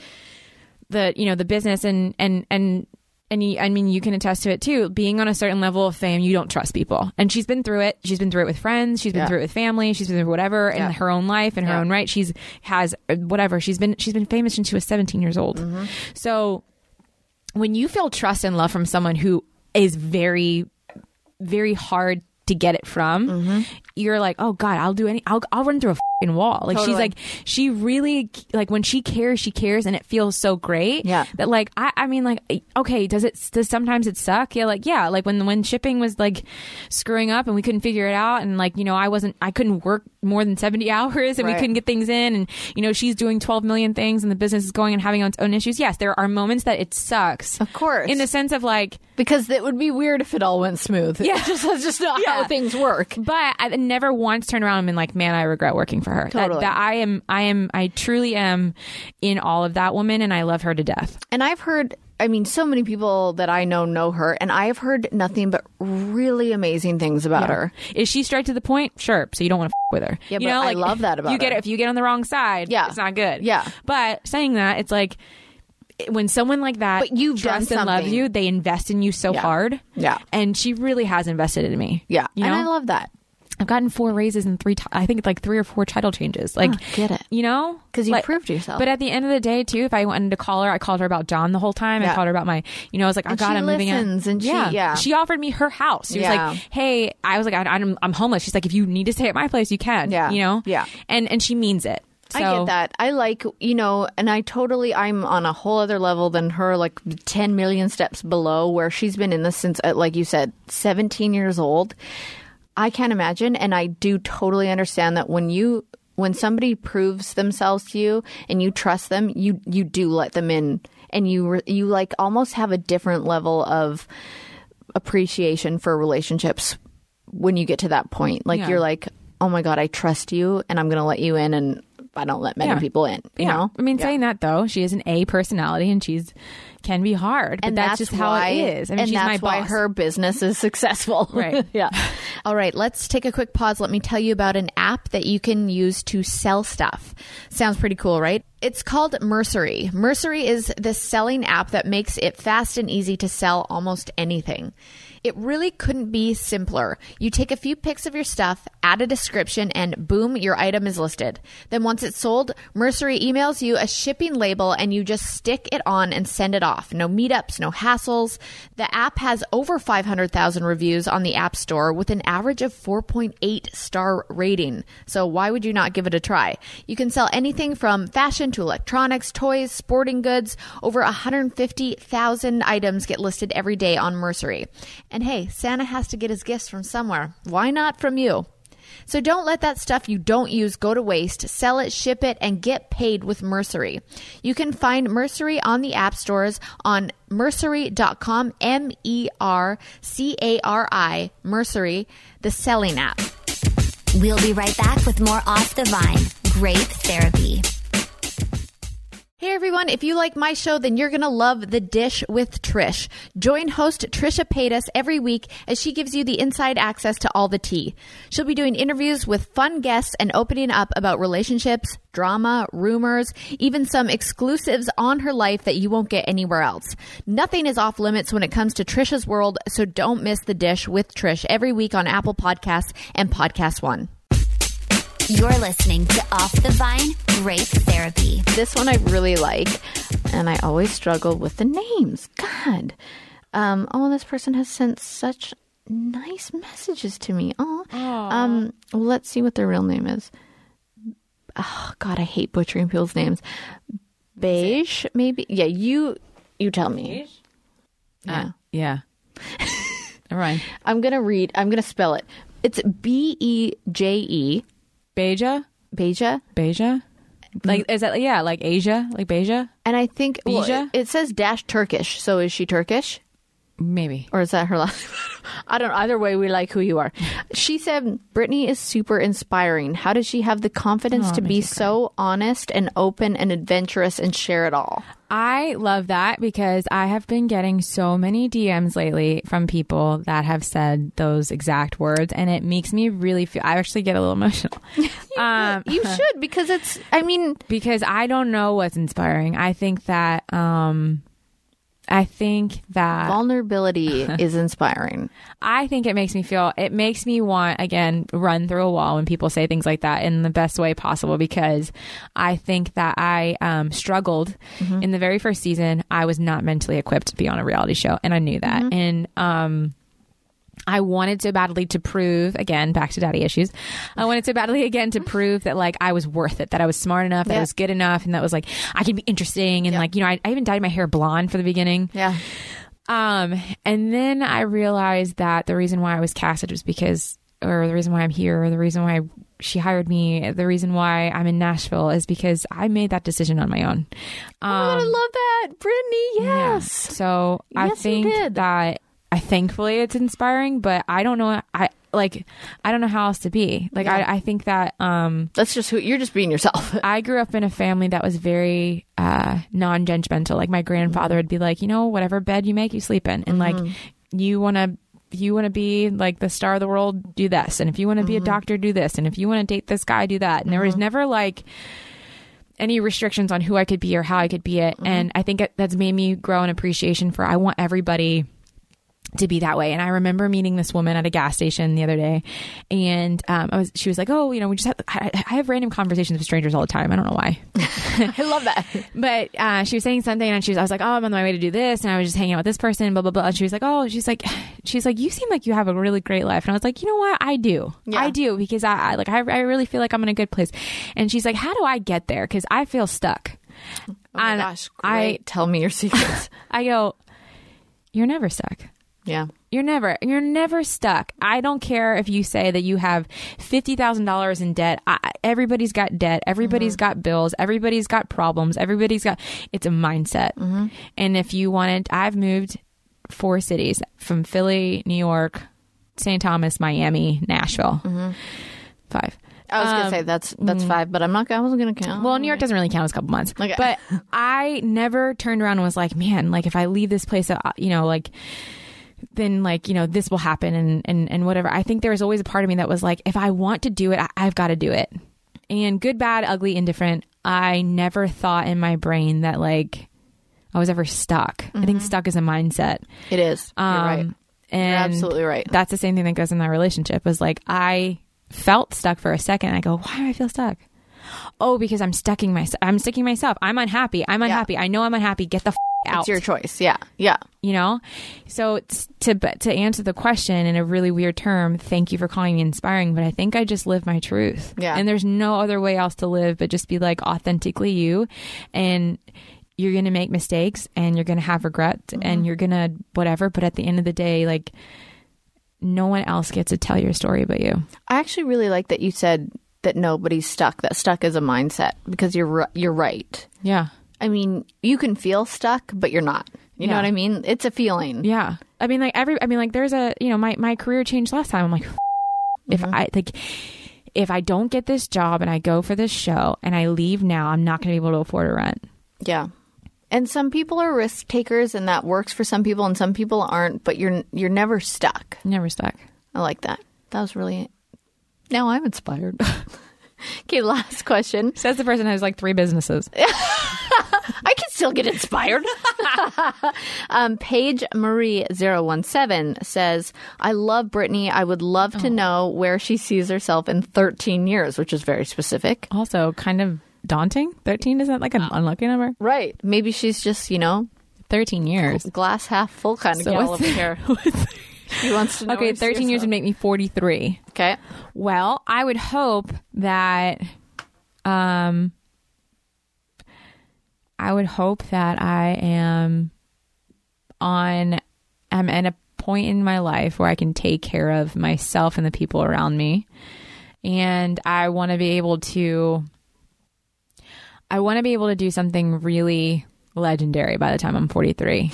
[SPEAKER 5] the you know the business and and and and you, I mean you can attest to it too. Being on a certain level of fame, you don't trust people, and she's been through it. She's been through it with friends. She's been
[SPEAKER 4] Yeah.
[SPEAKER 5] through it with family. She's been through whatever
[SPEAKER 4] Yeah.
[SPEAKER 5] in her own life in her
[SPEAKER 4] Yeah.
[SPEAKER 5] own right. She's has whatever. She's been she's been famous since she was 17 years old.
[SPEAKER 4] Mm-hmm.
[SPEAKER 5] So when you feel trust and love from someone who is very very hard to get it from
[SPEAKER 4] Mm-hmm.
[SPEAKER 5] you're like oh god i'll do any i'll, I'll run through a wall like she's like she really like when she cares she cares and it feels so great
[SPEAKER 4] Yeah.
[SPEAKER 5] that like i i mean like okay does it does sometimes it suck yeah like yeah like when when shipping was like screwing up and we couldn't figure it out and like you know i wasn't i couldn't work more than 70 hours and
[SPEAKER 4] Right.
[SPEAKER 5] we couldn't get things in and you know she's doing 12 million things and the business is going and having its own issues yes there are moments that it sucks
[SPEAKER 4] Of course.
[SPEAKER 5] in the sense of like
[SPEAKER 4] because it would be weird if it all went smooth.
[SPEAKER 5] Yeah.
[SPEAKER 4] Just that's just not
[SPEAKER 5] Yeah.
[SPEAKER 4] how things work.
[SPEAKER 5] but I never once turned around and been like, man, I regret working for her. That-
[SPEAKER 4] Totally.
[SPEAKER 5] That, I am, I am, I truly am in all of that woman, and I love her to death.
[SPEAKER 4] And I've heard I mean, so many people that I know know her, and I have heard nothing but really amazing things about her.
[SPEAKER 5] Is she straight to the point? Sure. So you don't want to f- with her.
[SPEAKER 4] Yeah,
[SPEAKER 5] you
[SPEAKER 4] but
[SPEAKER 5] know,
[SPEAKER 4] I love that about
[SPEAKER 5] you get
[SPEAKER 4] her.
[SPEAKER 5] if you get on the wrong side.
[SPEAKER 4] Yeah.
[SPEAKER 5] it's not good.
[SPEAKER 4] Yeah.
[SPEAKER 5] But saying that, it's like when someone like that
[SPEAKER 4] But you've done
[SPEAKER 5] trusts and
[SPEAKER 4] something.
[SPEAKER 5] you, they invest in you so
[SPEAKER 4] Yeah.
[SPEAKER 5] hard.
[SPEAKER 4] Yeah.
[SPEAKER 5] and she really has invested in me.
[SPEAKER 4] Yeah,
[SPEAKER 5] you
[SPEAKER 4] and I love that
[SPEAKER 5] I've gotten four raises and three. T- I think like three or four title changes. Like,
[SPEAKER 4] Oh, get it.
[SPEAKER 5] You know?
[SPEAKER 4] Because you
[SPEAKER 5] Like-
[SPEAKER 4] proved yourself.
[SPEAKER 5] But at the end of the day, too, if I wanted to call her, I called her about John the whole time. I called her about my, you know, I was like, oh
[SPEAKER 4] And
[SPEAKER 5] God, I'm moving out.
[SPEAKER 4] listens, and she- yeah.
[SPEAKER 5] she offered me her house. She was like, hey, I was like, I, I'm, I'm homeless. She's like, if you need to stay at my place, you can.
[SPEAKER 4] Yeah.
[SPEAKER 5] you know,
[SPEAKER 4] Yeah.
[SPEAKER 5] and and she means it.
[SPEAKER 4] I get that. I like, you know, and I totally, I'm on a whole other level than her, like 10 million steps below, where she's been in this since, uh, like you said, 17 years old. I can't imagine. And I do totally understand that when you, when somebody proves themselves to you and you trust them, you, you do let them in and you, you like almost have a different level of appreciation for relationships when you get to that point. Like
[SPEAKER 5] Yeah.
[SPEAKER 4] you're like, oh my God, I trust you and I'm going to let you in and I don't let many
[SPEAKER 5] Yeah.
[SPEAKER 4] people in, you
[SPEAKER 5] yeah.
[SPEAKER 4] know?
[SPEAKER 5] I mean,
[SPEAKER 4] Yeah.
[SPEAKER 5] saying that though, she is an A personality and she's can be hard, but
[SPEAKER 4] and
[SPEAKER 5] that's, just how it is. I mean,
[SPEAKER 4] and
[SPEAKER 5] she's
[SPEAKER 4] that's
[SPEAKER 5] my
[SPEAKER 4] why
[SPEAKER 5] boss.
[SPEAKER 4] her business is successful.
[SPEAKER 5] Right.
[SPEAKER 4] yeah. All right. Let's take a quick pause. Let me tell you about an app that you can use to sell stuff. Sounds pretty cool, right? It's called Mercari. Mercari is the selling app that makes it fast and easy to sell almost anything. It really couldn't be simpler. You take a few pics of your stuff, add a description, and boom, your item is listed. Then once it's sold, Mercari emails you a shipping label and you just stick it on and send it off. No meetups, no hassles. The app has over 500,000 reviews on the App Store with an average of 4.8 star rating. So why would you not give it a try? You can sell anything from fashion to electronics, toys, sporting goods. Over 150,000 items get listed every day on Mercari. And hey, Santa has to get his gifts from somewhere. Why not from you? So don't let that stuff you don't use go to waste. Sell it, ship it, and get paid with Mercari. You can find Mercari on the app stores on Mercari.com, M E R C A R I, Mercari, the selling app.
[SPEAKER 3] We'll be right back with more Off the Vine Grape Therapy.
[SPEAKER 4] Hey everyone, if you like my show, then you're going to love The Dish with Trish. Join host Trisha Paytas every week as she gives you the inside access to all the tea. She'll be doing interviews with fun guests and opening up about relationships, drama, rumors, even some exclusives on her life that you won't get anywhere else. Nothing is off limits when it comes to Trisha's world, so don't miss The Dish with Trish every week on Apple Podcasts and Podcast One.
[SPEAKER 3] You're listening to Off the Vine Grape Therapy.
[SPEAKER 4] This one I really like, and I always struggle with the names. God. Um, oh, this person has sent such nice messages to me. Oh, um, well, let's see what their real name is. Oh God, I hate butchering people's names. Beige, maybe. Yeah, you you tell me. Yeah,
[SPEAKER 5] Yeah. All right.
[SPEAKER 4] I'm gonna read. I'm gonna spell it. It's B E J E.
[SPEAKER 5] Beja?
[SPEAKER 4] Beja.
[SPEAKER 5] Beja? Like, is that, yeah, like Asia? Like Beja?
[SPEAKER 4] And I think well,
[SPEAKER 5] Bija?
[SPEAKER 4] it, it says dash Turkish. So is she Turkish?
[SPEAKER 5] Maybe.
[SPEAKER 4] or is that her last I don't know. Either way, we like who you are. She said, Brittainy is super inspiring. How does she have the confidence
[SPEAKER 5] Oh,
[SPEAKER 4] to be so honest and open and adventurous and share it all?
[SPEAKER 5] I love that because I have been getting so many DMs lately from people that have said those exact words, and it makes me really feel. I actually get a little emotional. um,
[SPEAKER 4] You should because it's, I mean,
[SPEAKER 5] because I don't know what's inspiring. I think that, um, I think that
[SPEAKER 4] vulnerability is inspiring.
[SPEAKER 5] I think it makes me feel, it makes me want, again, run through a wall when people say things like that in the best way possible because I think that I um, struggled in the very first season. I was not mentally equipped to be on a reality show, and I knew that. And, um, I wanted so badly to prove again back to daddy issues. I wanted so badly again to prove that like I was worth it, that I was smart enough, that I was good enough, and that was like I could be interesting. And like you know, I, I even dyed my hair blonde for the beginning.
[SPEAKER 4] Yeah.
[SPEAKER 5] Um, and then I realized that the reason why I was casted was because, or the reason why I'm here, or the reason why she hired me, the reason why I'm in Nashville is because I made that decision on my own. Um,
[SPEAKER 4] I love that. Brittainy,
[SPEAKER 5] yeah.
[SPEAKER 4] yes.
[SPEAKER 5] So I
[SPEAKER 4] Yes, you
[SPEAKER 5] think that I thankfully it's inspiring, but I don't know. I like I don't know how else to be. Like I, I think that um
[SPEAKER 4] That's just who you're just being yourself.
[SPEAKER 5] I grew up in a family that was very uh, non-judgmental. Like my grandfather would be like, you know, whatever bed you make, you sleep in, and like you want to. You want to be like the star of the world, do this. And if you want to be a doctor, do this. And if you want to date this guy, do that. And there was never like any restrictions on who I could be or how I could be it. And I think it, that's made me grow an appreciation for I want everybody to be that way. And I remember meeting this woman at a gas station the other day, and um, I was she was like, "Oh, you know, we just have, I, I have random conversations with strangers all the time. I don't know why."
[SPEAKER 4] I love that.
[SPEAKER 5] but uh, she was saying something, and she was I was like, "Oh, I'm on my way to do this," and I was just hanging out with this person, blah blah blah. And she was like, "Oh, she's like, she's like, you seem like you have a really great life," and I was like, "You know what? I do,
[SPEAKER 4] Yeah.
[SPEAKER 5] I do, because I, I like I, I really feel like I'm in a good place." And she's like, "How do I get there? Because I feel stuck."
[SPEAKER 4] Oh my
[SPEAKER 5] And
[SPEAKER 4] gosh,
[SPEAKER 5] I-
[SPEAKER 4] Tell me your secrets.
[SPEAKER 5] I go, "You're never stuck."
[SPEAKER 4] Yeah.
[SPEAKER 5] You're never, you're never stuck. I don't care if you say that you have fifty thousand dollars in debt. I, everybody's got debt. Everybody's mm-hmm. got bills. Everybody's got problems. Everybody's got. It's a mindset. Mm-hmm. And if you wanted, I've moved four cities from Philly, New York, St. Thomas, Miami, Nashville. Mm-hmm. Five.
[SPEAKER 4] I was gonna um, say that's that's mm. five, but I'm not. I wasn't gonna count.
[SPEAKER 5] Well, New York doesn't really count as a couple months.
[SPEAKER 4] Okay.
[SPEAKER 5] But I never turned around and was like, man, like if I leave this place, uh, you know, like then like you know this will happen and and and whatever. I think there was always a part of me that was like, if I want to do it, I, I've got to do it. And good, bad, ugly, indifferent. I never thought in my brain that like I was ever stuck. I think stuck is a mindset.
[SPEAKER 4] it is. You're right.
[SPEAKER 5] Um, And
[SPEAKER 4] absolutely right.
[SPEAKER 5] That's the same thing that goes in that relationship. Was like I felt stuck for a second. I go, why do I feel stuck? Oh, because I'm stucking myself. I'm sticking myself. I'm unhappy. I'm unhappy. I know I'm unhappy. Get the f- out.
[SPEAKER 4] It's your choice. Yeah. Yeah.
[SPEAKER 5] you know. So to to answer the question in a really weird term, thank you for calling me inspiring. But I think I just live my truth.
[SPEAKER 4] Yeah.
[SPEAKER 5] And there's no other way else to live but just be like authentically you, and you're gonna make mistakes and you're gonna have regret mm-hmm. and you're gonna whatever. But at the end of the day, like no one else gets to tell your story but you.
[SPEAKER 4] I actually really like that you said that nobody's stuck. That stuck is a mindset because you're you're right.
[SPEAKER 5] Yeah.
[SPEAKER 4] I mean, you can feel stuck, but you're not. You know what I mean? It's a feeling.
[SPEAKER 5] Yeah. I mean, like every, I mean, like there's a, you know, my, my career changed last time. I'm like, if mm-hmm. I, like, if I don't get this job and I go for this show and I leave now, I'm not going to be able to afford a rent.
[SPEAKER 4] Yeah. And some people are risk takers and that works for some people and some people aren't, but you're you're never stuck.
[SPEAKER 5] Never stuck.
[SPEAKER 4] I like that. That was really Now I'm inspired. okay, last question.
[SPEAKER 5] Says the person who has like three businesses.
[SPEAKER 4] I can still get inspired. um, Paige Marie 017 says, I love Brittainy. I would love to know where she sees herself in 13 years, which is very specific.
[SPEAKER 5] Also, kind of daunting. 13 isn't like an unlucky number.
[SPEAKER 4] Right. Maybe she's just, you know,
[SPEAKER 5] 13 years.
[SPEAKER 4] glass half full kind of
[SPEAKER 5] So
[SPEAKER 4] gal over here. She wants to know.
[SPEAKER 5] Okay, 13 years would make me 43.
[SPEAKER 4] Okay.
[SPEAKER 5] Well, I would hope that um I would hope that I am on I'm at a point in my life where I can take care of myself and the people around me. And I want to be able to I want to be able to do something really legendary by the time I'm 43.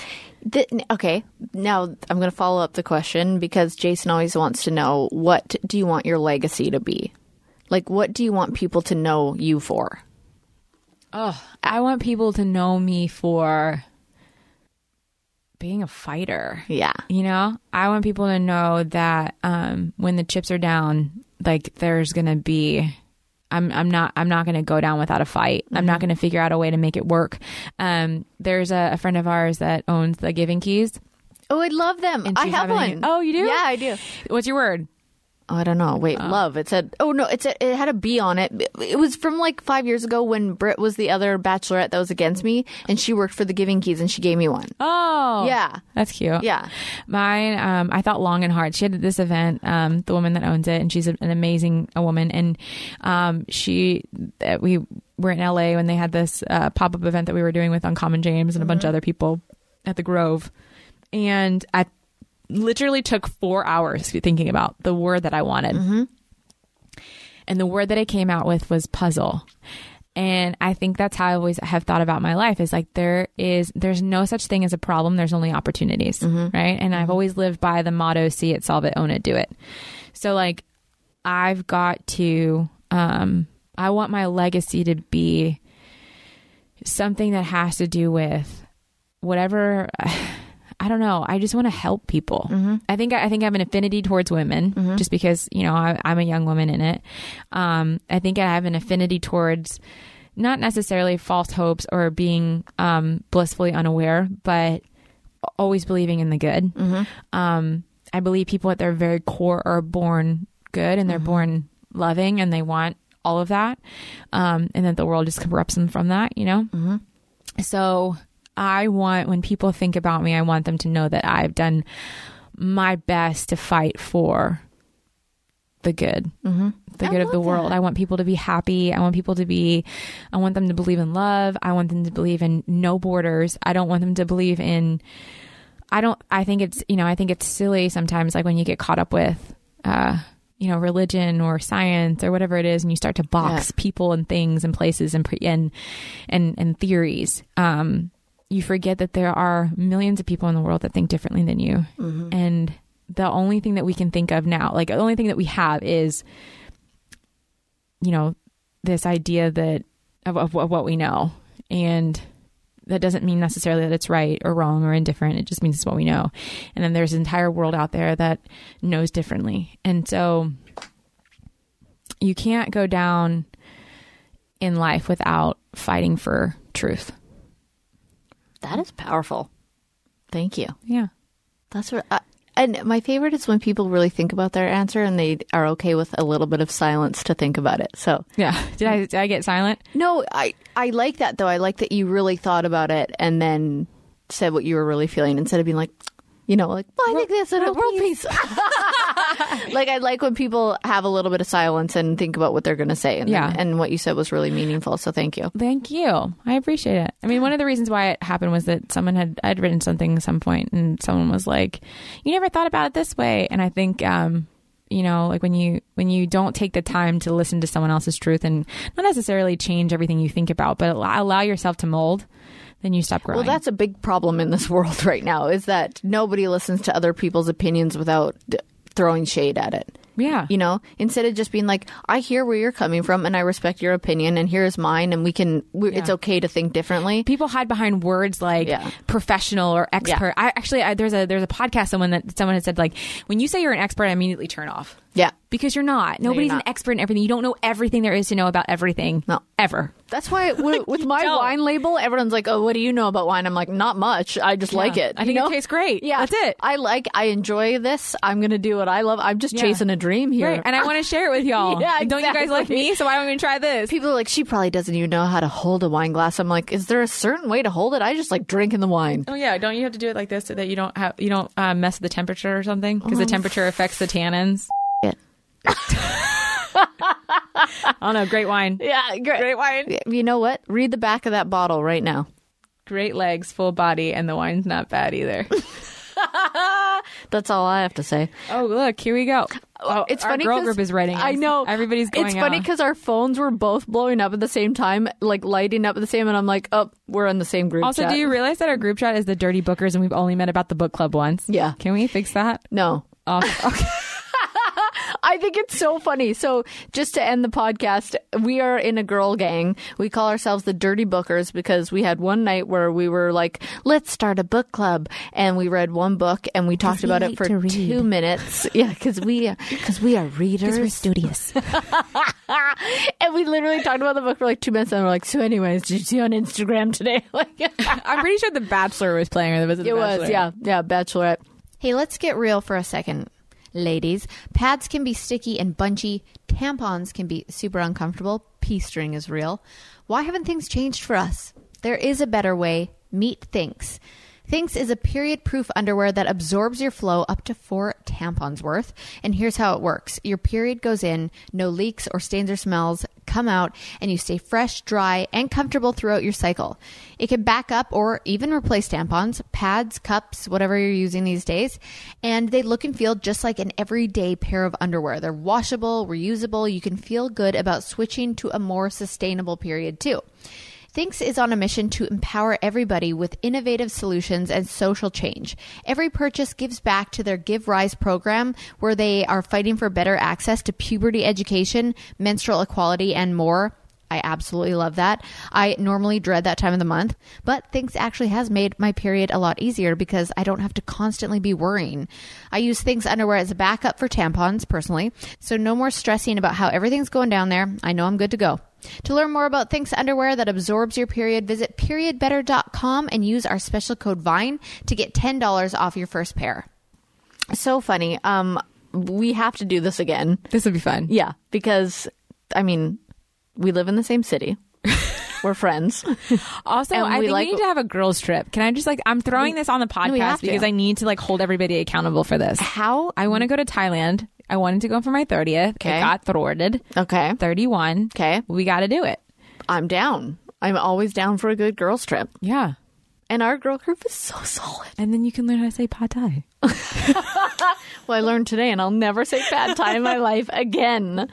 [SPEAKER 4] Th- okay. Now I'm going to follow up the question because Jason always wants to know what do you want your legacy to be? Like, what do you want people to know you for?
[SPEAKER 5] I want people to know me for being a fighter.
[SPEAKER 4] Yeah.
[SPEAKER 5] You know, I want people to know that um, when the chips are down, like there's gonna be. I'm I'm not I'm not gonna go down without a fight. I'm not gonna figure out a way to make it work. Um, there's a, a friend of ours that owns the Giving Keys.
[SPEAKER 4] Oh, I love them. I have
[SPEAKER 5] having-
[SPEAKER 4] one.
[SPEAKER 5] Oh, you do?
[SPEAKER 4] Yeah, I do.
[SPEAKER 5] What's your word?
[SPEAKER 4] Oh, I don't know. Wait, love. It said. Oh no, it said it had a B on it. It was from like five years ago when Britt was the other bachelorette that was against me, and she worked for the Giving Keys, and she gave me one.
[SPEAKER 5] Oh,
[SPEAKER 4] Yeah.
[SPEAKER 5] that's cute.
[SPEAKER 4] Yeah.
[SPEAKER 5] Mine, um, I thought long and hard. She had this event, um, the woman that owns it, and she's an amazing a woman. And um, she, uh, we were in LA when they had this uh, pop up event that we were doing with Uncommon James and a bunch of other people at the Grove. And I literally took four hours thinking about the word that I wanted. Mm-hmm. And the word that I came out with was puzzle. And I think that's how I always have thought about my life is like there is there's no such thing as a problem, there's only opportunities, mm-hmm. right? And I've mm-hmm. always lived by the motto see it, solve it, own it, do it. So like I've got to um I want my legacy to be something that has to do with whatever I don't know. I just want to help people. I think I think I have an affinity towards women, just because you know I, I'm a young woman in it. Um, I think I have an affinity towards not necessarily false hopes or being um, blissfully unaware, but always believing in the good. Um, I believe people at their very core are born good and they're born loving and they want all of that, um, and that the world just corrupts them from that. You know. So I want when people think about me, I want them to know that I've done my best to fight for the good, mm-hmm. the good of the world. I want people to be happy. I want people to be, I want them to believe in love. I want them to believe in no borders. I don't want them to believe in, I don't, I think it's, you know, I think it's silly sometimes, like when you get caught up with, uh, you know, religion or science or whatever it is, and you start to box
[SPEAKER 4] Yeah.
[SPEAKER 5] people and things and places and pre- and and and theories. Um, you forget that there are millions of people in the world that think differently than you, mm-hmm. and the only thing that we can think of now, like the only thing that we have, is you know this idea that of, of, of what we know, and that doesn't mean necessarily that it's right or wrong or indifferent. It just means it's what we know. And then there's an entire world out there that knows differently. And so you can't go down in life without fighting for truth.
[SPEAKER 4] That is powerful. Thank you.
[SPEAKER 5] Yeah.
[SPEAKER 4] That's what. Uh, I, and my favorite is when people really think about their answer and they are okay with a little bit of silence to think about it. So
[SPEAKER 5] Yeah. Did I did I get silent?
[SPEAKER 4] no, I I like that though. I like that you really thought about it and then said what you were really feeling instead of being like, you know, like well, I think this and a world peace. like I like when people have a little bit of silence and think about what they're going to say. And
[SPEAKER 5] Yeah.
[SPEAKER 4] and what you said was really meaningful. So thank you.
[SPEAKER 5] Thank you. I appreciate it. I mean, one of the reasons why it happened was that someone had I'd written something at some point, and someone was like, "You never thought about it this way." And I think, um, you know, like when you when you don't take the time to listen to someone else's truth and not necessarily change everything you think about, but allow yourself to mold, then you stop growing.
[SPEAKER 4] Well, that's a big problem in this world right now is that nobody listens to other people's opinions without d- throwing shade at it.
[SPEAKER 5] yeah,
[SPEAKER 4] You know, instead of just being like, I hear where you're coming from and I respect your opinion and here's mine and we can, we it's okay to think differently.
[SPEAKER 5] people hide behind words like
[SPEAKER 4] Yeah.
[SPEAKER 5] professional or expert. I actually I, there's a there's a podcast someone that someone had said like when you say you're an expert, I immediately turn off.
[SPEAKER 4] Yeah.
[SPEAKER 5] Because you're not. Nobody's
[SPEAKER 4] not.
[SPEAKER 5] an expert in everything. You don't know everything there is to know about everything.
[SPEAKER 4] No.
[SPEAKER 5] Ever.
[SPEAKER 4] That's why with, with my
[SPEAKER 5] don't.
[SPEAKER 4] wine label, everyone's like, "Oh, what do you know about wine?" I'm like, "Not much. I just like it.
[SPEAKER 5] I think it tastes great.
[SPEAKER 4] Yeah,
[SPEAKER 5] That's it.
[SPEAKER 4] I like. I enjoy this. I'm gonna do what I love. I'm just
[SPEAKER 5] Yeah.
[SPEAKER 4] chasing a dream here.
[SPEAKER 5] Right. And I want to share it with y'all.
[SPEAKER 4] Yeah,
[SPEAKER 5] And Don't you guys like me? So why don't we try this?
[SPEAKER 4] People are like, she probably doesn't even know how to hold a wine glass. I'm like, is there a certain way to hold it? I just like drinking the wine.
[SPEAKER 5] Oh yeah, don't you have to do it like this so that you don't have you don't uh, mess with the temperature or something because the temperature affects the tannins. Oh no, great wine,
[SPEAKER 4] Yeah, great.
[SPEAKER 5] great wine,
[SPEAKER 4] You know what? Read the back of that bottle right now.
[SPEAKER 5] great legs, full body, and the wine's not bad either.
[SPEAKER 4] That's all I have to say.
[SPEAKER 5] oh look, here we go. Oh, oh
[SPEAKER 4] It's
[SPEAKER 5] our
[SPEAKER 4] funny.
[SPEAKER 5] girl group is writing.
[SPEAKER 4] I know.
[SPEAKER 5] everybody's going.
[SPEAKER 4] It's funny because our phones were both blowing up at the same time, like lighting up at the same. And I'm like, oh, we're in the same group.
[SPEAKER 5] Also,
[SPEAKER 4] chat.
[SPEAKER 5] do you realize that our group chat is the Dirty Bookers, and we've only met about the book club once?
[SPEAKER 4] Yeah.
[SPEAKER 5] Can we fix that?
[SPEAKER 4] No.
[SPEAKER 5] Oh, okay.
[SPEAKER 4] I think it's so funny. So, just to end the podcast, we are in a girl gang. We call ourselves the Dirty Bookers because we had one night where we were like, let's start a book club. And we read one book and we talked
[SPEAKER 5] we
[SPEAKER 4] about it for two minutes. Yeah, because we, uh, cause we are readers.
[SPEAKER 5] we're studious.
[SPEAKER 4] and we literally talked about the book for like two minutes and we're like, so, anyways, did you see on Instagram today? like,
[SPEAKER 5] I'm pretty sure The Bachelor was playing, or there was a
[SPEAKER 4] it was, yeah, yeah, Bachelorette.
[SPEAKER 6] Hey, let's get real for a second. Ladies, pads can be sticky and bunchy, tampons can be super uncomfortable, P string is real. Why haven't things changed for us? There is a better way. Meet Thinx. Thinx is a period proof underwear that absorbs your flow up to four tampons worth. And here's how it works your period goes in, no leaks or stains or smells come out, and you stay fresh, dry, and comfortable throughout your cycle. It can back up or even replace tampons, pads, cups, whatever you're using these days. And they look and feel just like an everyday pair of underwear. They're washable, reusable. You can feel good about switching to a more sustainable period too. Thinx is on a mission to empower everybody with innovative solutions and social change. Every purchase gives back to their Give Rise program, where they are fighting for better access to puberty education, menstrual equality, and more. I absolutely love that. I normally dread that time of the month, but Thinx actually has made my period a lot easier because I don't have to constantly be worrying. I use Thinx underwear as a backup for tampons personally, so no more stressing about how everything's going down there. I know I'm good to go. To learn more about Thinx underwear that absorbs your period, visit periodbetter.com and use our special code VINE to get $10 off your first pair.
[SPEAKER 4] So funny. Um, we have to do this again.
[SPEAKER 5] This would be fun.
[SPEAKER 4] Yeah, because I mean, we live in the same city. We're friends.
[SPEAKER 5] Also,
[SPEAKER 4] And
[SPEAKER 5] I
[SPEAKER 4] we
[SPEAKER 5] think
[SPEAKER 4] like-
[SPEAKER 5] we need to have a girls trip. Can I just like I'm throwing this on the podcast
[SPEAKER 4] to.
[SPEAKER 5] because I need to like hold everybody accountable for this.
[SPEAKER 4] How?
[SPEAKER 5] I want to go to Thailand. I wanted to go for my 30th.
[SPEAKER 4] Okay.
[SPEAKER 5] It got thwarted.
[SPEAKER 4] Okay.
[SPEAKER 5] 31.
[SPEAKER 4] Okay.
[SPEAKER 5] We got to do it.
[SPEAKER 4] I'm down. I'm always down for a good girls trip.
[SPEAKER 5] Yeah.
[SPEAKER 4] And our girl group is so solid.
[SPEAKER 5] And then you can learn how to say pad thai.
[SPEAKER 4] Well, I learned today, and I'll never say bad time in my life again,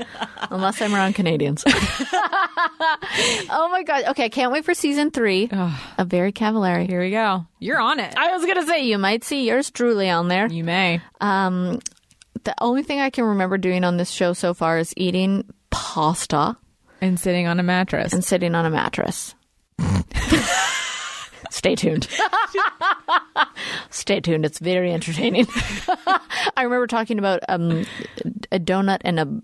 [SPEAKER 4] unless I'm around Canadians. oh my god! Okay, I can't wait for season three of Very Cavallari.
[SPEAKER 5] Here we go. You're on it.
[SPEAKER 4] I was gonna say you might see yours truly on there.
[SPEAKER 5] You may.
[SPEAKER 4] Um, the only thing I can remember doing on this show so far is eating pasta
[SPEAKER 5] And sitting on a mattress.
[SPEAKER 4] and sitting on a mattress. Stay tuned. Stay tuned. It's very entertaining. I remember talking about um, a donut and a,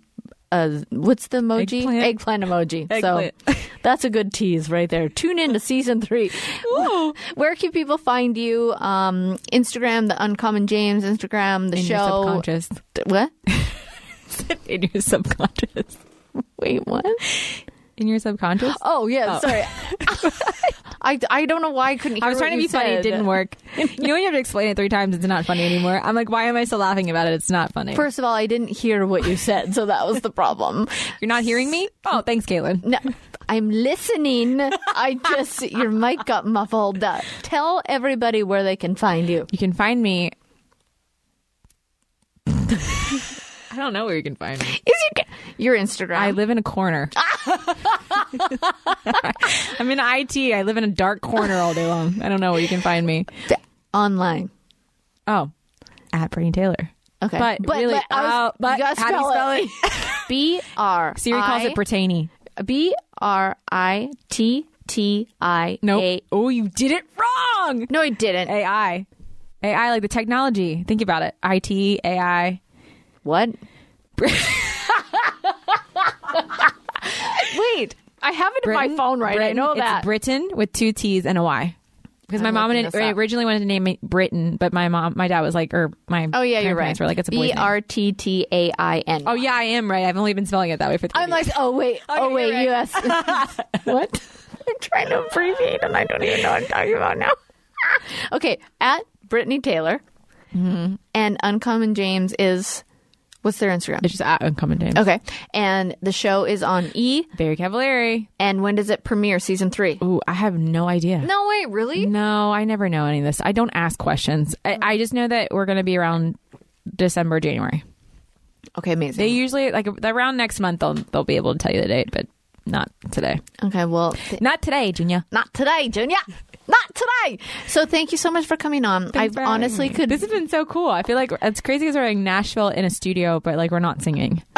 [SPEAKER 4] a what's the emoji?
[SPEAKER 5] Eggplant.
[SPEAKER 4] emoji.
[SPEAKER 5] Eggplant.
[SPEAKER 4] So that's a good tease right there. Tune in to season three. Where can people find you? Um, Instagram, the Uncommon James Instagram, the
[SPEAKER 5] in your
[SPEAKER 4] show.
[SPEAKER 5] subconscious.
[SPEAKER 4] What?
[SPEAKER 5] in your subconscious.
[SPEAKER 4] Wait, what?
[SPEAKER 5] In your subconscious?
[SPEAKER 4] Oh yeah, sorry. I, I don't know why I couldn't. Hear
[SPEAKER 5] I was trying to be funny. It didn't work. you know when you have to explain it three times, it's not funny anymore. I'm like, why am I still laughing about it? It's not funny.
[SPEAKER 4] First of all, I didn't hear what you said, so that was the problem.
[SPEAKER 5] You're not hearing me? Oh, thanks, Kaitlyn.
[SPEAKER 4] No, I'm listening. I just your mic got muffled. Uh, tell everybody where they can find you.
[SPEAKER 5] You can find me. I don't know where you can find me.
[SPEAKER 4] Is your your Instagram?
[SPEAKER 5] I live in a corner. I'm in IT. I live in a dark corner all day long. I don't know where you can find me.
[SPEAKER 4] online.
[SPEAKER 5] Oh, at Brittainy Taylor.
[SPEAKER 4] Okay,
[SPEAKER 5] But, really,
[SPEAKER 4] I was-
[SPEAKER 5] oh, but how do you spell it?
[SPEAKER 4] B R.
[SPEAKER 5] Siri calls it Brittany.
[SPEAKER 4] B R I T T I
[SPEAKER 5] Nope. Oh, you did it wrong.
[SPEAKER 4] No, I didn't.
[SPEAKER 5] AI. AI, like the technology. Think about it. IT, AI.
[SPEAKER 4] What? Wait, I have it in my phone right. I
[SPEAKER 5] Britain,
[SPEAKER 4] know
[SPEAKER 5] it's
[SPEAKER 4] that.
[SPEAKER 5] Britain with two T's and a Y. Because my
[SPEAKER 4] I'm
[SPEAKER 5] mom and
[SPEAKER 4] up.
[SPEAKER 5] originally wanted to name it Britain, but my mom, my dad was like, or my
[SPEAKER 4] oh yeah, you're right.
[SPEAKER 5] were like, it's a name.
[SPEAKER 4] R T T A I N.
[SPEAKER 5] Oh yeah, I am right. I've only been spelling it that way for.
[SPEAKER 4] I'm like, oh wait, oh
[SPEAKER 5] you're
[SPEAKER 4] wait,
[SPEAKER 5] right.
[SPEAKER 4] U.S. what? I'm trying to abbreviate, and I don't even know what I'm talking about now. okay, at Brittainy Taylor, mm-hmm. and Uncommon James is what's their Instagram?
[SPEAKER 5] it's just at uncommon james.
[SPEAKER 4] Okay, and the show is on E.
[SPEAKER 5] Very Cavallari.
[SPEAKER 4] And when does it premiere? Season three?
[SPEAKER 5] Ooh, I have no idea.
[SPEAKER 4] No way, really?
[SPEAKER 5] No, I never know any of this. I don't ask questions. I, I just know that we're going to be around December, January.
[SPEAKER 4] Okay, amazing.
[SPEAKER 5] They usually like around next month. They'll they'll be able to tell you the date, but not today.
[SPEAKER 4] okay, well, th-
[SPEAKER 5] Not today, Junior.
[SPEAKER 4] not today, Junior. Not today. So thank you so much for coming on. I
[SPEAKER 5] Thanks for having
[SPEAKER 4] honestly could.
[SPEAKER 5] This has been so cool. I feel like it's crazy because we're in Nashville in a studio, but like we're not singing.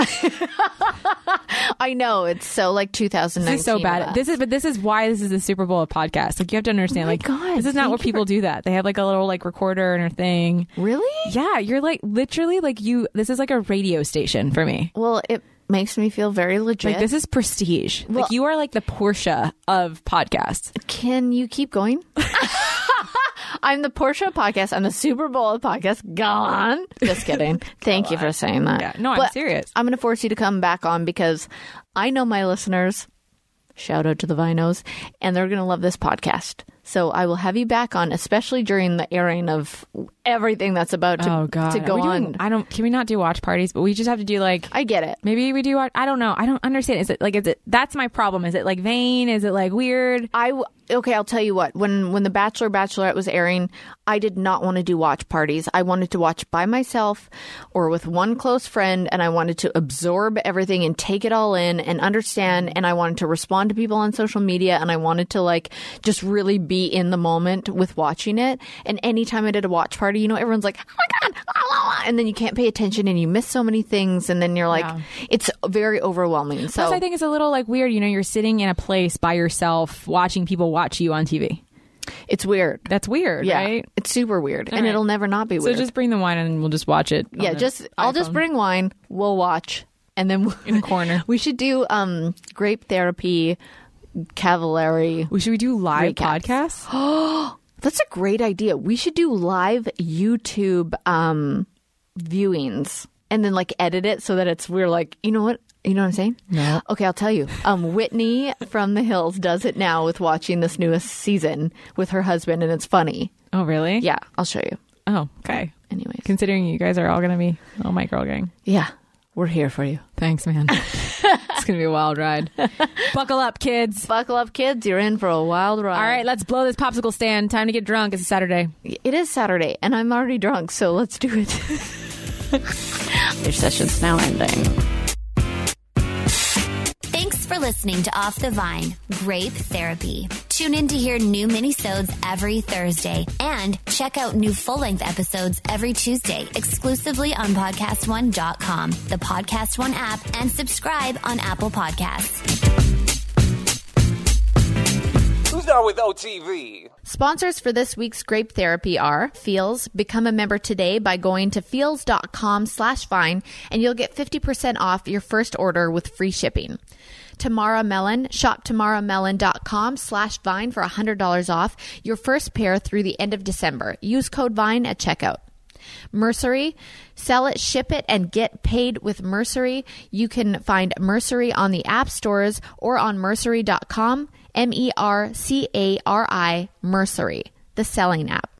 [SPEAKER 4] I know it's so like 2019.
[SPEAKER 5] This is so bad. This is, but this is why this is the Super Bowl of podcasts. Like you have to understand.
[SPEAKER 4] Oh
[SPEAKER 5] like
[SPEAKER 4] God,
[SPEAKER 5] this is not
[SPEAKER 4] thank
[SPEAKER 5] where
[SPEAKER 4] you
[SPEAKER 5] people do that. They have like a little like recorder and a thing.
[SPEAKER 4] really.
[SPEAKER 5] Yeah, you're like literally like you. This is like a radio station for me.
[SPEAKER 4] Well, it makes me feel very legit.
[SPEAKER 5] Like this is prestige.
[SPEAKER 4] Well-
[SPEAKER 5] like you are like the Porsche of podcasts.
[SPEAKER 4] Can you keep going? I'm the Porsche podcast. I'm the Super Bowl podcast. Go on. Just kidding. Thank you for saying that.
[SPEAKER 5] Yeah, no, I'm
[SPEAKER 4] But
[SPEAKER 5] serious.
[SPEAKER 4] I'm going to force you to come back on because I know my listeners. Shout out to the Vinos, and they're going to love this podcast. So I will have you back on, especially during the airing of everything that's about to,
[SPEAKER 5] oh god,
[SPEAKER 4] to go
[SPEAKER 5] doing-
[SPEAKER 4] on.
[SPEAKER 5] I don't. Can we not do watch parties? But we just have to do like.
[SPEAKER 4] I get it.
[SPEAKER 5] Maybe we do. watch- I don't know. I don't understand. Is it like? Is it? That's my problem. Is it like vain? Is it like weird?
[SPEAKER 4] I okay. I'll tell you what. When when the Bachelor Bachelorette was airing, I did not want to do watch parties. I wanted to watch by myself or with one close friend, and I wanted to absorb everything and take it all in and understand. And I wanted to respond to people on social media, and I wanted to like just really be in the moment with watching it. And anytime I did a watch party, you know, everyone's like, "Oh my god!" ah, ah, ah," and then you can't pay attention, and you miss so many things, and then you're like,
[SPEAKER 5] Yeah.
[SPEAKER 4] it's very overwhelming. So
[SPEAKER 5] Plus, I think it's a little like weird. You know, you're sitting in a place by yourself, watching people watch you on TV.
[SPEAKER 4] it's weird.
[SPEAKER 5] That's weird,
[SPEAKER 4] Yeah,
[SPEAKER 5] right?
[SPEAKER 4] it's super weird, and
[SPEAKER 5] right.
[SPEAKER 4] it'll never not be weird.
[SPEAKER 5] So just bring the wine and we'll just watch it.
[SPEAKER 4] yeah, just I'll just bring wine. We'll watch, and then
[SPEAKER 5] In a corner.
[SPEAKER 4] we should do um grape therapy, cavallari.
[SPEAKER 5] Well, should we do live
[SPEAKER 4] Recaps.
[SPEAKER 5] podcasts?
[SPEAKER 4] That's a great idea. We should do live YouTube um viewings, and then like edit it so that it's we're like you know what. You know what I'm saying?
[SPEAKER 5] No.
[SPEAKER 4] Okay, I'll tell you. Um, Whitney from the Hills does it now with watching this newest season with her husband, and it's funny.
[SPEAKER 5] Oh, really?
[SPEAKER 4] Yeah, I'll show you.
[SPEAKER 5] Oh, okay.
[SPEAKER 4] Anyways,
[SPEAKER 5] Considering you guys are all going to be oh my girl gang.
[SPEAKER 4] yeah, we're here for you.
[SPEAKER 5] Thanks, man. it's going to be a wild ride. Buckle up, kids.
[SPEAKER 4] Buckle up, kids. You're in for a wild ride.
[SPEAKER 5] All right, let's blow this popsicle stand. Time to get drunk. It's a Saturday.
[SPEAKER 4] It is Saturday, and I'm already drunk, so let's do it.
[SPEAKER 6] Your session's now ending.
[SPEAKER 3] Thanks for listening to Off the Vine, Grape Therapy. Tune in to hear new minisodes every Thursday and check out new full-length episodes every Tuesday exclusively on podcastone.com, the Podcast One app, and subscribe on Apple Podcasts.
[SPEAKER 2] Who's down with OTV?
[SPEAKER 4] Sponsors for this week's Grape Therapy are Feals. Become a member today by going to feals.com slash vine, and you'll get 50% off your first order with free shipping. Tamara Mellon. Shop tamaramellon.com slash vine for $100 off your first pair through the end of December. Use code VINE at checkout. Mercari, sell it, ship it, and get paid with Mercari. You can find Mercari on the app stores or on Mercari.com. M E R C A R I, Mercari, the selling app.